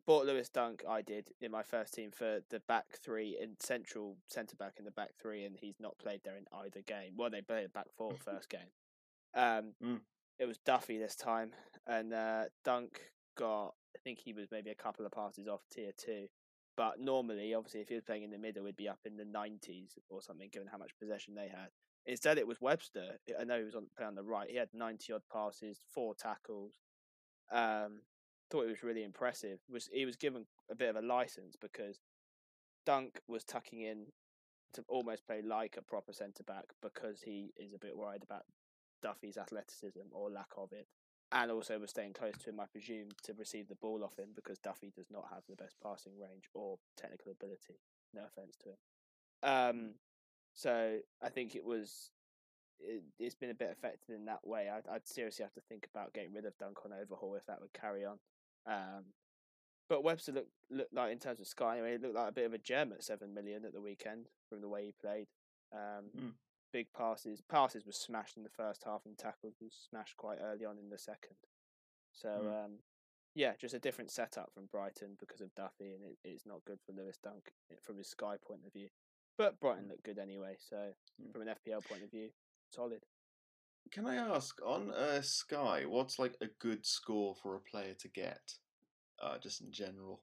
bought Lewis Dunk. I did in my first team for the back three in central centre back in the back three, and he's not played there in either game. Well, they played back four *laughs* first game. Um, Mm. it was Duffy this time, and uh, Dunk got. I think he was maybe a couple of passes off tier two. But normally, obviously, if he was playing in the middle, we'd be up in the 90s or something, given how much possession they had. Instead, it was Webster. I know he was on playing on the right. He had 90 odd passes, four tackles. Um, thought it was really impressive. Was he was given a bit of a license because Dunk was tucking in to almost play like a proper centre back because he is a bit worried about Duffy's athleticism or lack of it, and also was staying close to him, I presume, to receive the ball off him because Duffy does not have the best passing range or technical ability. No offense to him. Um, so I think it was. It, it's been a bit affected in that way. I'd, I'd seriously have to think about getting rid of Dunk on overhaul if that would carry on. Um, but Webster looked looked like in terms of Sky, anyway, he looked like a bit of a gem at seven million at the weekend from the way he played. Um, Mm. Big passes, passes was smashed in the first half, and tackles was smashed quite early on in the second. So Mm. um, yeah, just a different setup from Brighton because of Duffy, and it, it's not good for Lewis Dunk eh, from his Sky point of view. But Brighton looked good anyway, so Mm. from an FPL point of view, solid. Can I ask on uh, Sky, what's like a good score for a player to get, uh, just in general?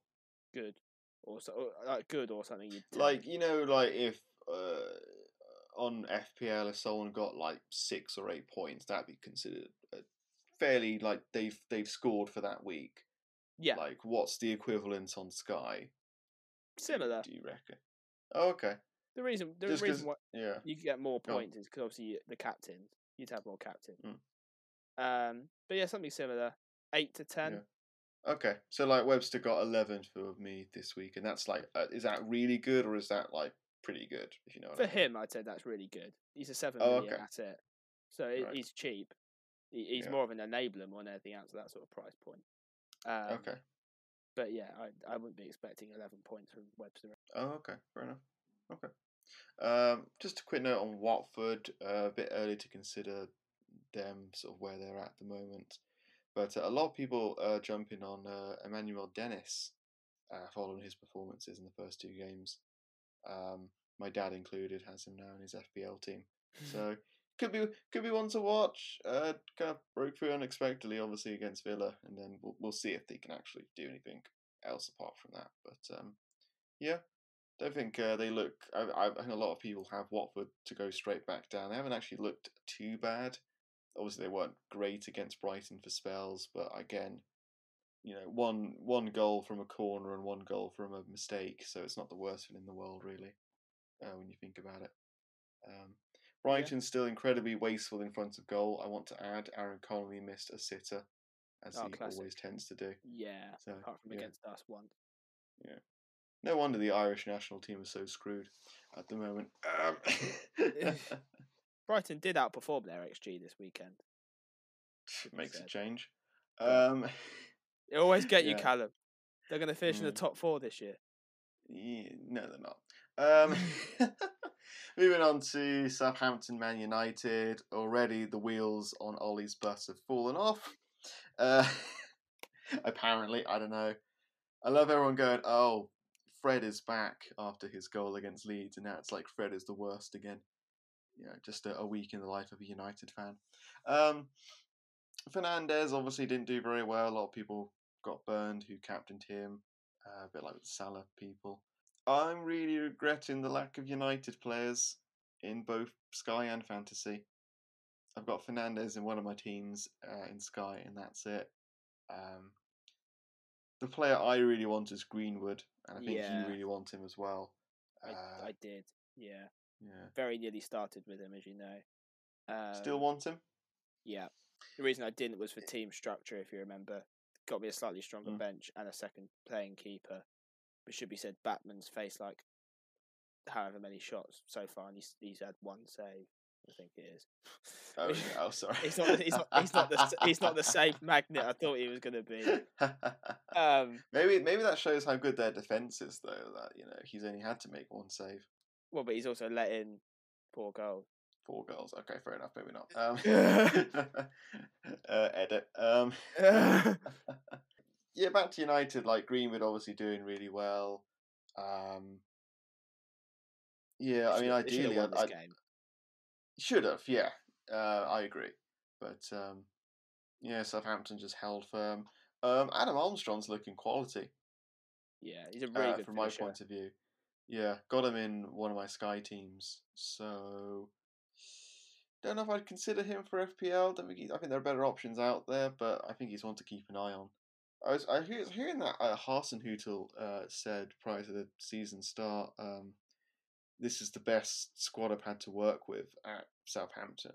Good, or so, like good or something you Like you know, like if uh, on FPL, if someone got like six or eight points, that'd be considered a fairly like they've they've scored for that week. yeah, Like, what's the equivalent on Sky? similar. Do you reckon? Oh, okay. The reason the Just reason why Yeah. you get more points is because obviously the captains you'd have more captains. Mm. Um, but yeah, something similar, eight to ten. Yeah. Okay. So like Webster got eleven for me this week, and that's like, uh, is that really good or is that like pretty good? If you know For I mean. him, I'd say that's really good. He's a seven Oh, million okay. asset, so Right. he's cheap. He, he's Yeah. more of an enabler more than anything else at that sort of price point. Um, Okay. But yeah, I I wouldn't be expecting eleven points from Webster. Oh, okay, fair enough. Okay. Um, just a quick note on Watford. Uh, a bit early to consider them sort of where they're at the moment, but uh, a lot of people are jumping on uh, Emmanuel Dennis uh, following his performances in the first two games. Um, my dad included has him now in his FPL team, so could be could be one to watch. Uh, kind of broke through unexpectedly, obviously against Villa, and then we'll we'll see if they can actually do anything else apart from that. But um, yeah, don't think uh, they look. I, I think a lot of people have Watford to go straight back down. They haven't actually looked too bad. Obviously, they weren't great against Brighton for spells, but again, you know, one one goal from a corner and one goal from a mistake, so it's not the worst thing in the world, really, uh, when you think about it. Um, Brighton's still incredibly wasteful in front of goal. I want to add, Aaron Connolly missed a sitter, as Oh, he classic. always tends to do. Yeah, So apart from yeah. against us once. Yeah. No wonder the Irish national team is so screwed at the moment. Um, *laughs* Brighton did outperform their XG this weekend. *laughs* makes a change. Yeah. Um, *laughs* They always get you, Yeah. Callum. They're going to finish in the Mm. top four this year. yeah, no, they're not. Um, *laughs* moving on to Southampton, Man United. Already the wheels on Ollie's bus have fallen off. Uh, *laughs* apparently, I don't know. I love everyone going, "Oh, Fred is back after his goal against Leeds," and now it's like Fred is the worst again. You know, just a, a week in the life of a United fan. Um, Fernandes obviously didn't do very well. A lot of people got burned who captained him, uh, a bit like the Salah people. I'm really regretting the lack of United players in both Sky and Fantasy. I've got Fernandes in one of my teams uh, in Sky, and that's it. Um, the player I really want is Greenwood, and I think Yeah. you really want him as well. I, Uh, I did. Yeah. yeah. Very nearly started with him, as you know. Um, Still want him? Yeah. The reason I didn't was for team structure, if you remember. Got me a slightly stronger Mm. bench and a second playing keeper. It should be said, Bachmann's faced like however many shots so far, and he's he's had one save. I think it is. Oh, *laughs* oh sorry. he's not. He's not. He's not the. He's not the save magnet I thought he was going to be. *laughs* Um. maybe maybe that shows how good their defense is, though. That you know he's only had to make one save, Well, but he's also let in four goals. Four girls. Okay, fair enough. Maybe not. *laughs* Um, *laughs* uh, edit. Um, *laughs* yeah, back to United. Like Greenwood, obviously doing really well. Um, yeah, I mean, They should- have ideally, I, this I game. should have. Yeah, uh, I agree. But um, yeah, Southampton just held firm. Um, Adam Armstrong's looking quality. Yeah, he's a really uh, good from my point of view. Yeah, got him in one of my Sky teams. So don't know if I'd consider him for FPL. Don't think he, I think there are better options out there, but I think he's one to keep an eye on. I was I hear, hearing that uh, Hasenhuttl uh, said prior to the season start, um, this is the best squad I've had to work with at Southampton.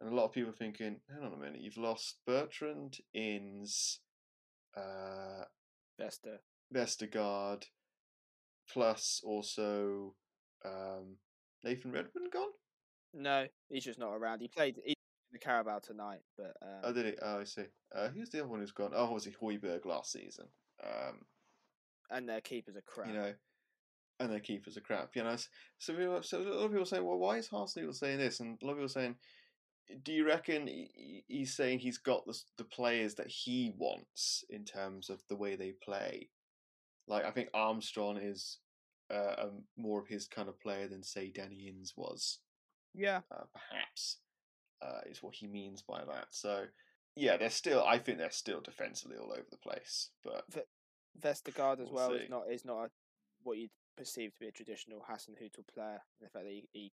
And a lot of people are thinking, hang on a minute, you've lost Bertrand, Ings, uh, Vesta. Vestergaard, plus also um, Nathan Redmond gone. No, he's just not around. He played he, in the Carabao tonight, but um, Oh, did he? Oh, I see. Uh, who's the other one who's gone? Oh, was he Højbjerg last season? Um, and their keepers are crap. you know, and their keepers are crap. You know, so, people, so a lot of people saying, well, why is Hasenhuttl saying this? And a lot of people saying, do you reckon he- he- he's saying he's got the the players that he wants in terms of the way they play? Like, I think Armstrong is uh, um, more of his kind of player than say Danny Ings was. Yeah, uh, perhaps, uh, is what he means by that. So, yeah, they're still. I think they're still defensively all over the place. But Vestergaard as We'll well is not is not a, what you'd perceive to be a traditional Hasenhuttl player. The fact that he, he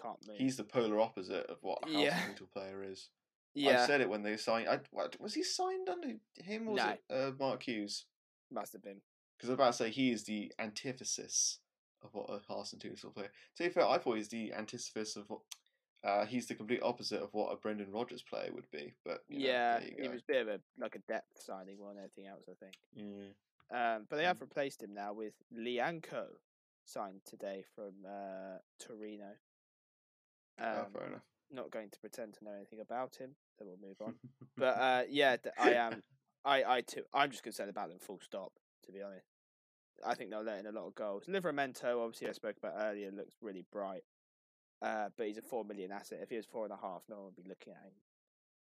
can't move. he's the polar opposite of what a Yeah. House player is. *laughs* Yeah. I said it when they signed. I, what, was he signed under him or was No. it uh, Mark Hughes? must have been. Because I was about to say he is the antithesis of what a Hasenhuttl player. To be fair, I thought he's the antithesis of what. Uh, he's the complete opposite of what a Brendan Rodgers player would be. But you know, yeah, he was a bit of a like a depth signing more than anything else, I think. Yeah. Um, but they have Mm. replaced him now with Lyanco, signed today from uh, Torino. Oh, Um, fair enough. not going to pretend to know anything about him, so we'll move on. but uh, *laughs* yeah, I am. I I too. I'm just concerned about them. Full stop. To be honest, I think they'll let in a lot of goals. Livramento, obviously, I spoke about earlier, looks really bright. Uh, but he's a four million asset. If he was four and a half, no one would be looking at him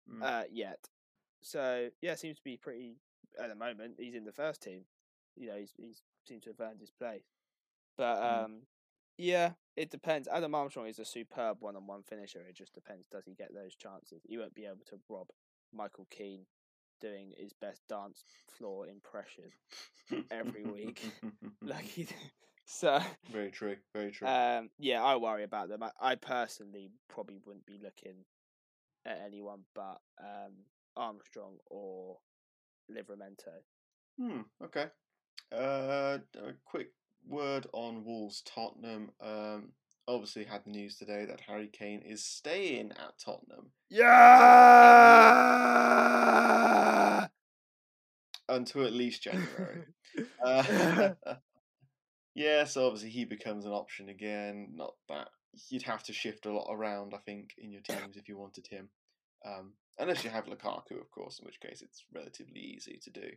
Mm. uh, yet. So yeah, seems to be pretty at the moment. He's in the first team. You know, he's he's seems to have earned his place. But Mm. um, yeah, it depends. Adam Armstrong is a superb one-on-one finisher. It just depends. Does he get those chances? He won't be able to rob Michael Keane doing his best dance floor impression every week. *laughs* like he so Very true. Very true. um, yeah, I worry about them. I, I personally probably wouldn't be looking at anyone but um, Armstrong or Livramento. Hmm. Okay. Uh, a quick word on Wolves Tottenham. Um, obviously had the news today that Harry Kane is staying at Tottenham Yeah. until at least January. *laughs* uh, *laughs* *laughs* yeah, so obviously he becomes an option again. Not that you'd have to shift a lot around, I think, in your teams if you wanted him. Um, unless you have Lukaku, of course, in which case it's relatively easy to do.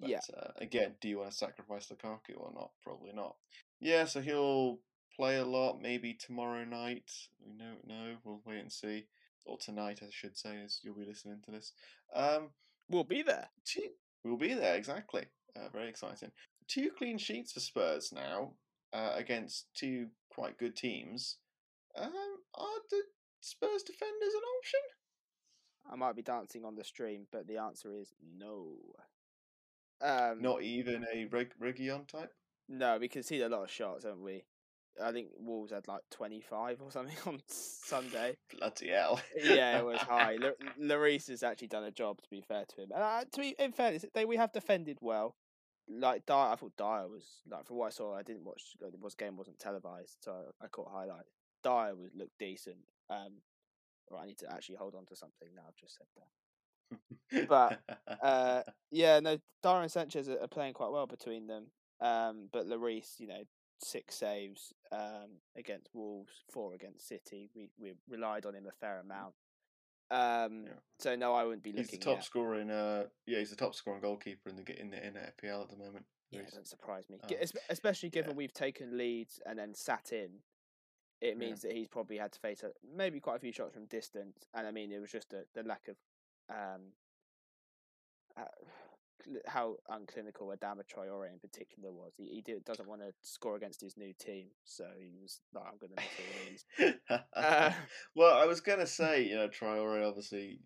But Yeah. uh, again, do you want to sacrifice Lukaku or not? Probably not. Yeah, so he'll play a lot, maybe tomorrow night. We don't know. We'll wait and see. Or tonight, I should say, as you'll be listening to this. Um, we'll be there. two, we'll be there, exactly. Uh, very exciting. Two clean sheets for Spurs now uh, against two quite good teams. Um, are the Spurs defenders an option? I might be dancing on the stream, but the answer is no. Um, Not even a reg- Region type? No, we conceded a lot of shots, haven't we? I think Wolves had like 25 or something *laughs* on Sunday. Bloody hell. yeah, it was *laughs* high. L- Lloris has actually done a job, to be fair to him. And uh, to be in fairness, they we have defended well. Like Dier, I thought Dier was like from what I saw. I didn't watch uh, the was game wasn't televised, so I caught highlights. Dier was looked decent. Um, well, I need to actually hold on to something now. I've just said that. but, Uh, *laughs* yeah, no, Dier and Sanchez are, are playing quite well between them. Um, but Lloris, you know, six saves um, against Wolves, four against City. We we relied on him a fair amount. Um, Yeah. so no, I wouldn't be looking. he's the top at, scorer in uh yeah he's the top scoring goalkeeper in the in the in the FPL at the moment. Yeah, it doesn't surprise me, Oh. Especially given Yeah. we've taken leads and then sat in. It Yeah. means that he's probably had to face a, maybe quite a few shots from distance, and I mean it was just the the lack of um, uh, how unclinical Adama Traore in particular was. He, he did, doesn't want to score against his new team, so he was like, "I'm going to miss all these." Uh, *laughs* well, I was gonna say, you know, Traore obviously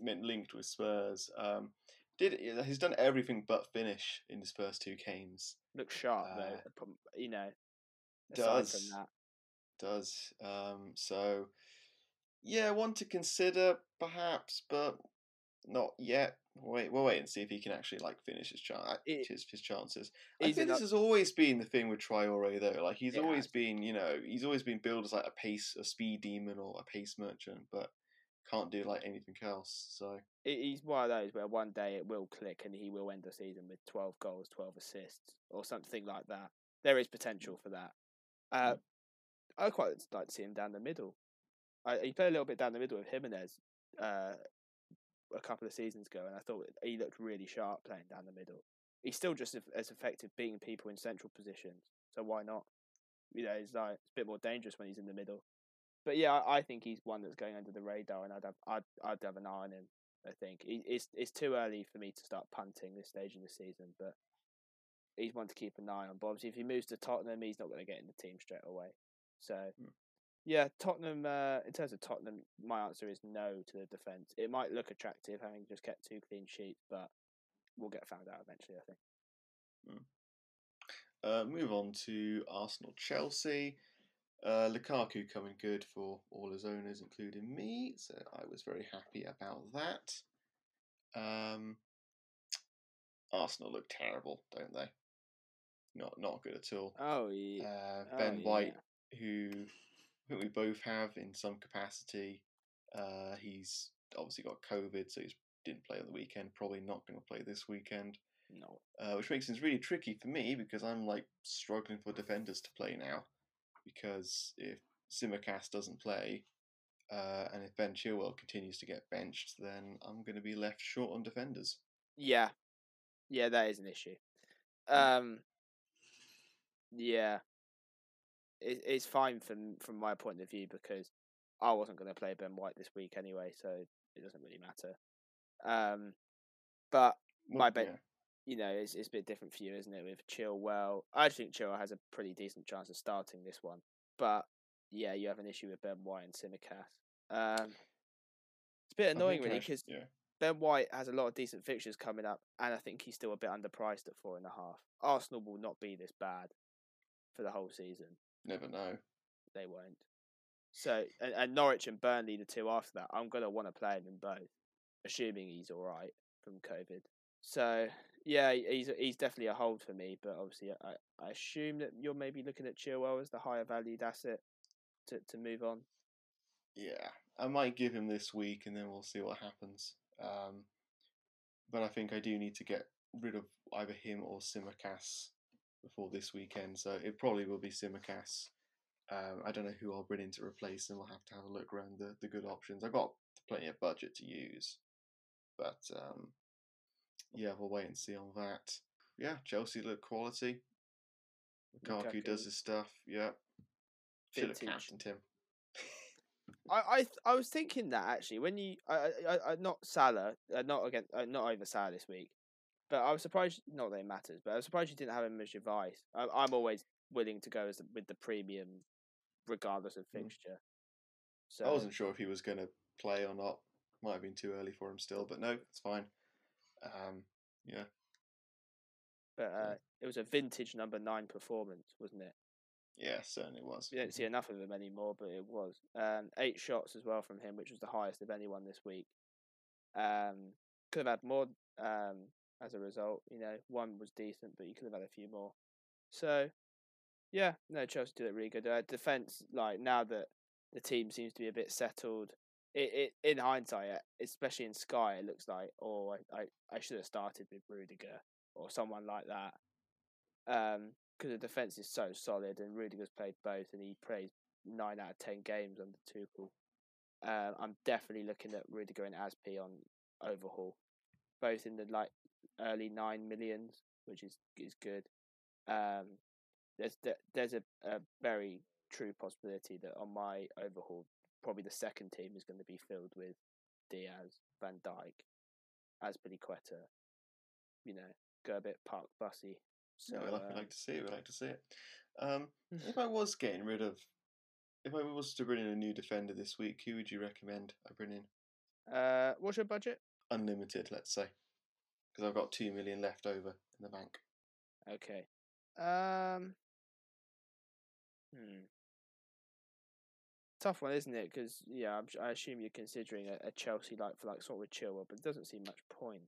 meant linked with Spurs. Um, did he's done everything but finish in his first two games. Looks sharp Uh, though, you know. Aside does. from that, Does um, so? Yeah, one to consider perhaps, but not yet. Wait, we'll wait and see if he can actually like finish his chance. It- His, his chances. I think this has always been the thing with Traore though. Like he's always been, you know, he's always been billed as like a pace, a speed demon or a pace merchant, but can't do like anything else. So he- he's one of those where one day it will click and he will end the season with 12 goals, 12 assists, or something like that. There is potential for that. Uh, I quite like to see him down the middle. I, he played a little bit down the middle with Jimenez uh, a couple of seasons ago, and I thought he looked really sharp playing down the middle. He's still just as- effective beating people in central positions, so why not? You know, it's like it's a bit more dangerous when he's in the middle. But yeah, I, think he's one that's going under the radar, and I'd have I'd, I'd have an eye on him. I think it's it's too early for me to start punting this stage in the season, but he's one to keep an eye on. But obviously, if he moves to Tottenham, he's not going to get in the team straight away. So, Mm. Yeah, Tottenham. Uh, in terms of Tottenham, my answer is no to the defence. It might look attractive having just kept two clean sheets, but we'll get found out eventually. I think. uh, move on to Arsenal Chelsea. Uh, Lukaku coming good for all his owners, including me. So I was very happy about that. Um, Arsenal look terrible, don't they? Not not good at all. Oh yeah. Uh, Oh, ben White, yeah. who Think we both have in some capacity. Uh, he's obviously got COVID, so he didn't play on the weekend. Probably not going to play this weekend, No. uh, which makes things really tricky for me because I'm like struggling for defenders to play now. Because if Tsimikas doesn't play, uh, and if Ben Chilwell continues to get benched, then I'm going to be left short on defenders. Yeah. Yeah, that is an issue. Um. Yeah. It, it's fine from from my point of view because I wasn't going to play Ben White this week anyway, so it doesn't really matter. Um, but Well, My bet- yeah. you know, it's it's a bit different for you, isn't it? With Chilwell, I think Chilwell has a pretty decent chance of starting this one, but yeah, you have an issue with Ben White and Tsimikas. Um, it's a bit annoying, really, because yeah. Ben White has a lot of decent fixtures coming up, and I think he's still a bit underpriced at four and a half. Arsenal will not be this bad. for the whole season. Never know. They won't. So and, and Norwich and Burnley, the two after that, I'm gonna want to play him in both, assuming he's all right from COVID. So yeah, he's he's definitely a hold for me. But obviously, I, I assume that you're maybe looking at Chilwell as the higher valued asset to to move on. Yeah, I might give him this week, and then we'll see what happens. Um, but I think I do need to get rid of either him or Tsimikas before this weekend. So it probably will be Tsimikas. Um, I don't know who I'll bring in to replace him. We'll have to have a look around the, the good options. I've got plenty of budget to use, but um, yeah, we'll wait and see on that. Yeah, Chelsea look quality. Lukaku, Lukaku. does his stuff. Yeah, should have captained him. I I, th- I was thinking that actually when you I I, I- I not Salah uh, not again uh, not over Salah this week, but I was surprised. Not that it matters, but I was surprised you didn't have him as your vice. I, I'm always willing to go as the, with the premium, regardless of Mm. fixture. So I wasn't sure if he was going to play or not. Might have been too early for him still, but no, it's fine. Um, yeah, but uh, it was a vintage number nine performance, wasn't it? yeah, certainly was. You don't see enough of him anymore, but it was. Um, eight shots as well from him, which was the highest of anyone this week. Um, could have had more um, as a result. You know, one was decent, but you could have had a few more. So, yeah, no, Chelsea did it really good. Uh, defense, like now that the team seems to be a bit settled, it, it in hindsight, uh, especially in Sky, it looks like, oh, I, I, I should have started with Rudiger or someone like that. Um, because the defense is so solid, and Rudiger's played both, and he plays nine out of ten games under Tuchel. Um, I'm definitely looking at Rudiger and Aspi on overhaul, both in the like early nine millions, which is is good. Um, there's there's a, a very true possibility that on my overhaul, probably the second team is going to be filled with Dias, Van Dijk, Azpilicueta. You know, go a bit park bussy. So yeah, we like, um, like to see it. We like to see it. Um, if *laughs* I was getting rid of, if I was to bring in a new defender this week, who would you recommend I bring in? Uh, what's your budget? Unlimited, let's say, because I've got two million left over in the bank. Okay. Um. Hmm. Tough one, isn't it? Because yeah, I'm, I assume you're considering a, a Chelsea like for like sort of Chilwell, but it doesn't seem much point.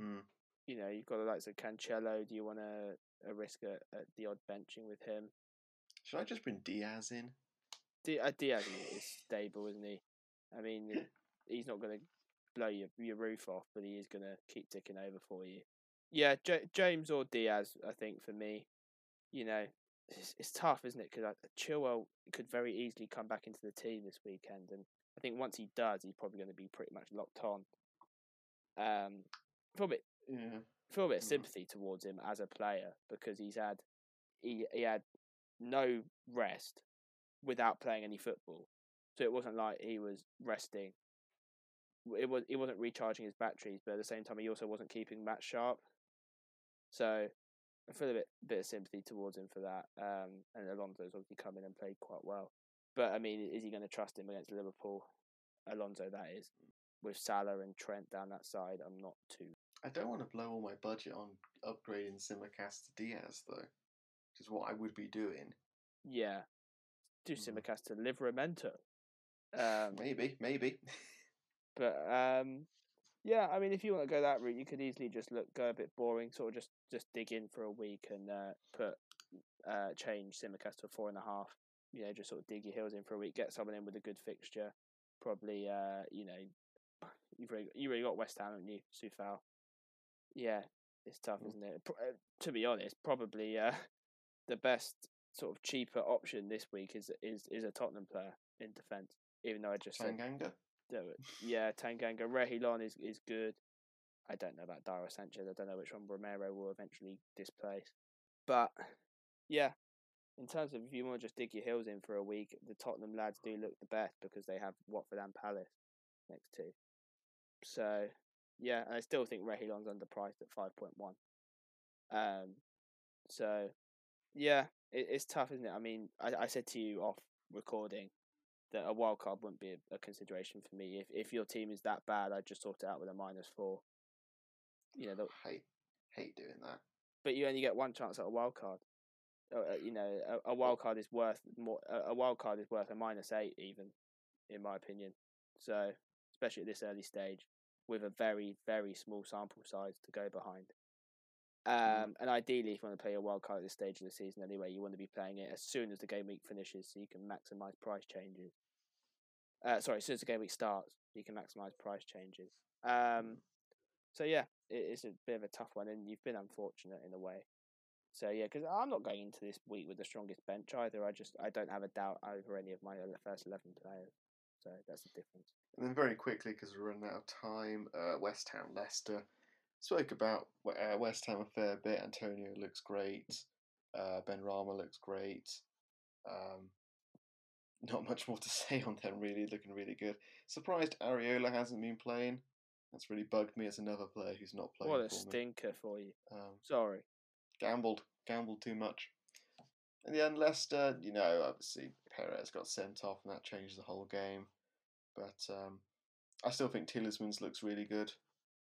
Mm. You know, you've got the likes of Cancelo. Do you want to a risk at, at the odd benching with him? Should I just bring Dias in? D- uh, Dias is stable, isn't he? I mean, *laughs* he's not going to blow your your roof off, but he is going to keep ticking over for you. Yeah, J- James or Dias, I think for me, you know, it's, it's tough, isn't it? Because Chilwell could very easily come back into the team this weekend, and I think once he does, he's probably going to be pretty much locked on. Um, feel a bit Yeah. feel a bit of Mm. sympathy towards him as a player because he's had he he had no rest without playing any football. So it wasn't like he was resting. It was he wasn't recharging his batteries, but at the same time he also wasn't keeping match sharp. So I feel a bit bit of sympathy towards him for that. Um, and Alonso's obviously come in and played quite well. But I mean, is he going to trust him against Liverpool? Alonso, that is, with Salah and Trent down that side. I'm not too I don't want to blow all my budget on upgrading Tsimikas to Dias though, which is what I would be doing. Yeah. Do Mhm. Tsimikas to Livramento. Um, maybe, maybe. *laughs* but um, yeah, I mean, if you want to go that route, you could easily just look go a bit boring, sort of just just dig in for a week and uh, put uh, change Tsimikas to a four and a half. You know, just sort of dig your heels in for a week, get someone in with a good fixture. Probably, uh, you know, *sighs* you've already, you already got West Ham, haven't you, Sufal? Yeah, it's tough, Mm. isn't it? Pro- uh, to be honest, probably uh, *laughs* the best sort of cheaper option this week is is is a Tottenham player in defence. Even though I just said Yeah, Tanganga. Reguilon is, is good. I don't know about Dara Sanchez. I don't know which one Romero will eventually displace. But yeah, in terms of if you want to just dig your heels in for a week, the Tottenham lads do look the best because they have Watford and Palace next to. So yeah, I still think Reguilon's underpriced at five point one. Um, so yeah, it, it's tough, isn't it? I mean, I, I said to you off recording that a wild card wouldn't be a, a consideration for me. If if your team is that bad, I'd just sort it out with a minus four. You know, the, hate, hate doing that. but you only get one chance at a wild card uh, you know, a, a wild card is worth more. A, a wild card is worth a minus eight, even, in my opinion. So, especially at this early stage, with a very very small sample size to go behind. Um, and ideally, if you want to play a wild card at this stage of the season anyway, you want to be playing it as soon as the game week finishes, so you can maximize price changes. Uh, sorry, as soon as the game week starts, you can maximize price changes. Um, so yeah, it, it's a bit of a tough one, and you've been unfortunate in a way. So yeah, because I'm not going into this week with the strongest bench either. I just I don't have a doubt over any of my first eleven players. So that's the difference. And then very quickly, because we're running out of time, uh, West Ham, Leicester. Spoke about uh, West Ham a fair bit. Antonio looks great. Uh, Benrahma looks great. Um, not much more to *laughs* say on them, really. Looking really good. Surprised Areola hasn't been playing. That's really bugged me as another player who's not playing. What a for stinker me. for you. Um, Sorry. gambled, gambled too much. In the end, Leicester, you know, obviously Perez got sent off, and that changed the whole game. But um, I still think Tielemans looks really good.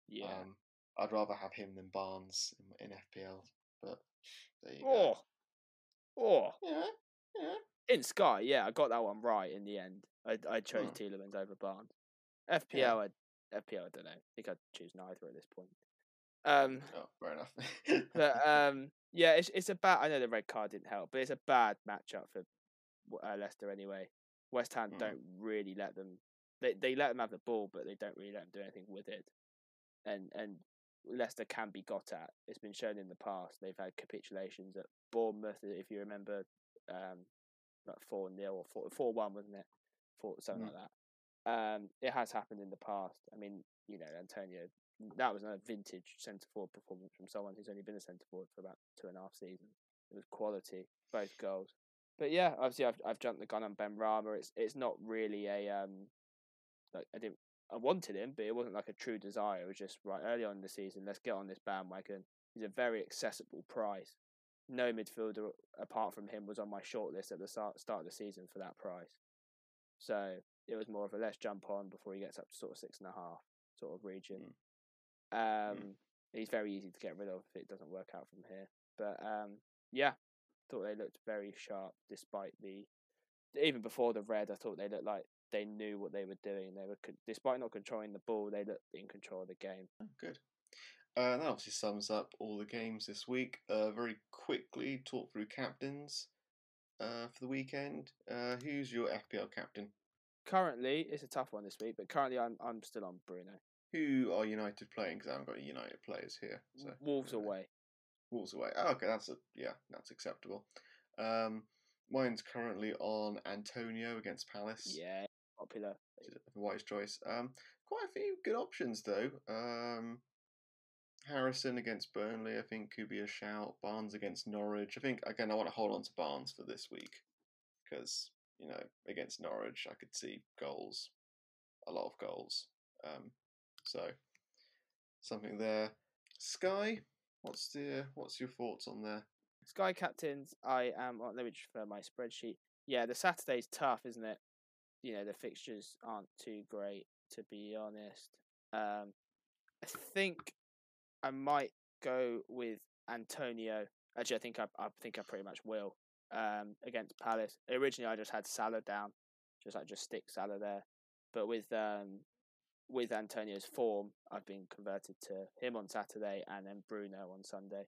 Yeah. Um, I'd rather have him than Barnes in, in FPL. But there you oh. go. Oh. Yeah, yeah. In Sky, yeah, I got that one right in the end. I I chose Hmm. Tielemans over Barnes. FPL, I, FPL, I don't know. I think I'd choose neither at this point. Um, Oh, fair enough. *laughs* but um, yeah, it's it's a bad. I know the red card didn't help, but it's a bad matchup for uh, Leicester anyway. West Ham Mm. don't really let them. They they let them have the ball, but they don't really let them do anything with it. And and Leicester can be got at. It's been shown in the past. They've had capitulations at Bournemouth, if you remember, um, like four 0 or four four one, wasn't it? Four something Mm. like that. Um, it has happened in the past. I mean, you know, Antonio. That was a vintage centre forward performance from someone who's only been a centre forward for about two and a half seasons. It was quality, both goals. But yeah, obviously I've I've jumped the gun on Benrahma. It's it's not really a um like I didn't I wanted him, but it wasn't like a true desire. It was just right early on in the season. Let's get on this bandwagon. He's a very accessible price. No midfielder apart from him was on my shortlist at the start start of the season for that price. So it was more of a let's jump on before he gets up to sort of six and a half sort of region. Um, he's very easy to get rid of if it doesn't work out from here. But um, yeah, thought they looked very sharp despite the even before the red. I thought they looked like they knew what they were doing. They were despite not controlling the ball, they looked in control of the game. Oh, Good. Uh, that obviously sums up all the games this week. Uh, very quickly, talk through captains uh, for the weekend. Uh, who's your FPL captain? Currently, it's a tough one this week, but currently I'm I'm still on Bruno. Who are United playing? Because I haven't got United players here. So Wolves uh, away. Wolves away. Oh, okay, that's a yeah, that's acceptable. Um, mine's currently on Antonio against Palace. Yeah, popular. wise choice. Um, quite a few good options though. Um, Harrison against Burnley, I think could be a shout. Barnes against Norwich. I think again I want to hold on to Barnes for this week because you know against Norwich I could see goals, a lot of goals. Um, so something there. Sky, what's the what's your thoughts on there? Sky captains. I am. Let me just refer my spreadsheet. Yeah, the Saturday's tough, isn't it? You know the fixtures aren't too great, to be honest. Um, I think I might go with Antonio. Actually, I think I, I think I pretty much will. Um, against Palace. Originally, I just had Salah down, just like just stick Salah there. But with um, with Antonio's form, I've been converted to him on Saturday and then Bruno on Sunday.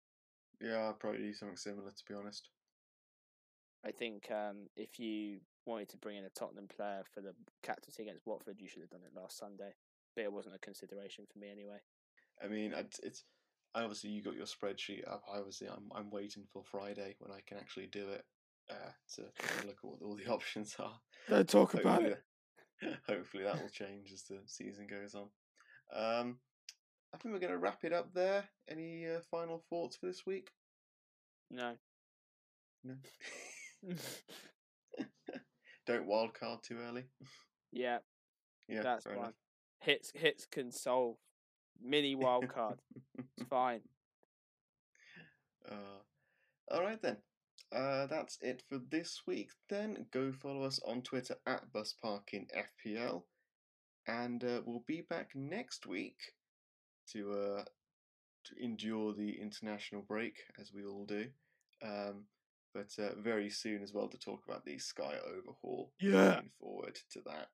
Yeah, I'll probably do something similar to be honest. I think um, if you wanted to bring in a Tottenham player for the captaincy against Watford, you should have done it last Sunday. But it wasn't a consideration for me anyway. I mean, it's, it's obviously you got your spreadsheet up. I obviously I'm I'm waiting for Friday when I can actually do it uh, to have a look at what all the *laughs* options are. Don't talk Hopefully, *laughs* hopefully that will change as the season goes on. Um, I think we're going to wrap it up there. Any uh, final thoughts for this week? No. No. *laughs* Don't wildcard too early. *laughs* yeah, Yeah, that's fair one. enough. Hits hits can solve. Mini wild card. it's fine. *laughs* Uh, all right then. Uh, that's it for this week. Then go follow us on Twitter at BusParkingFPL, and uh, we'll be back next week to uh, to endure the international break as we all do. Um, but uh, very soon as well to talk about the Sky overhaul. Yeah. Looking forward to that.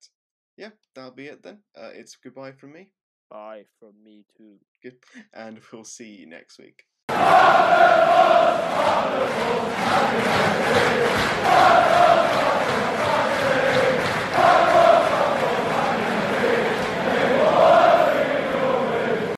Yeah, that'll be it then. Uh, it's goodbye from me. Bye from me too. Good. *laughs* And we'll see you next week.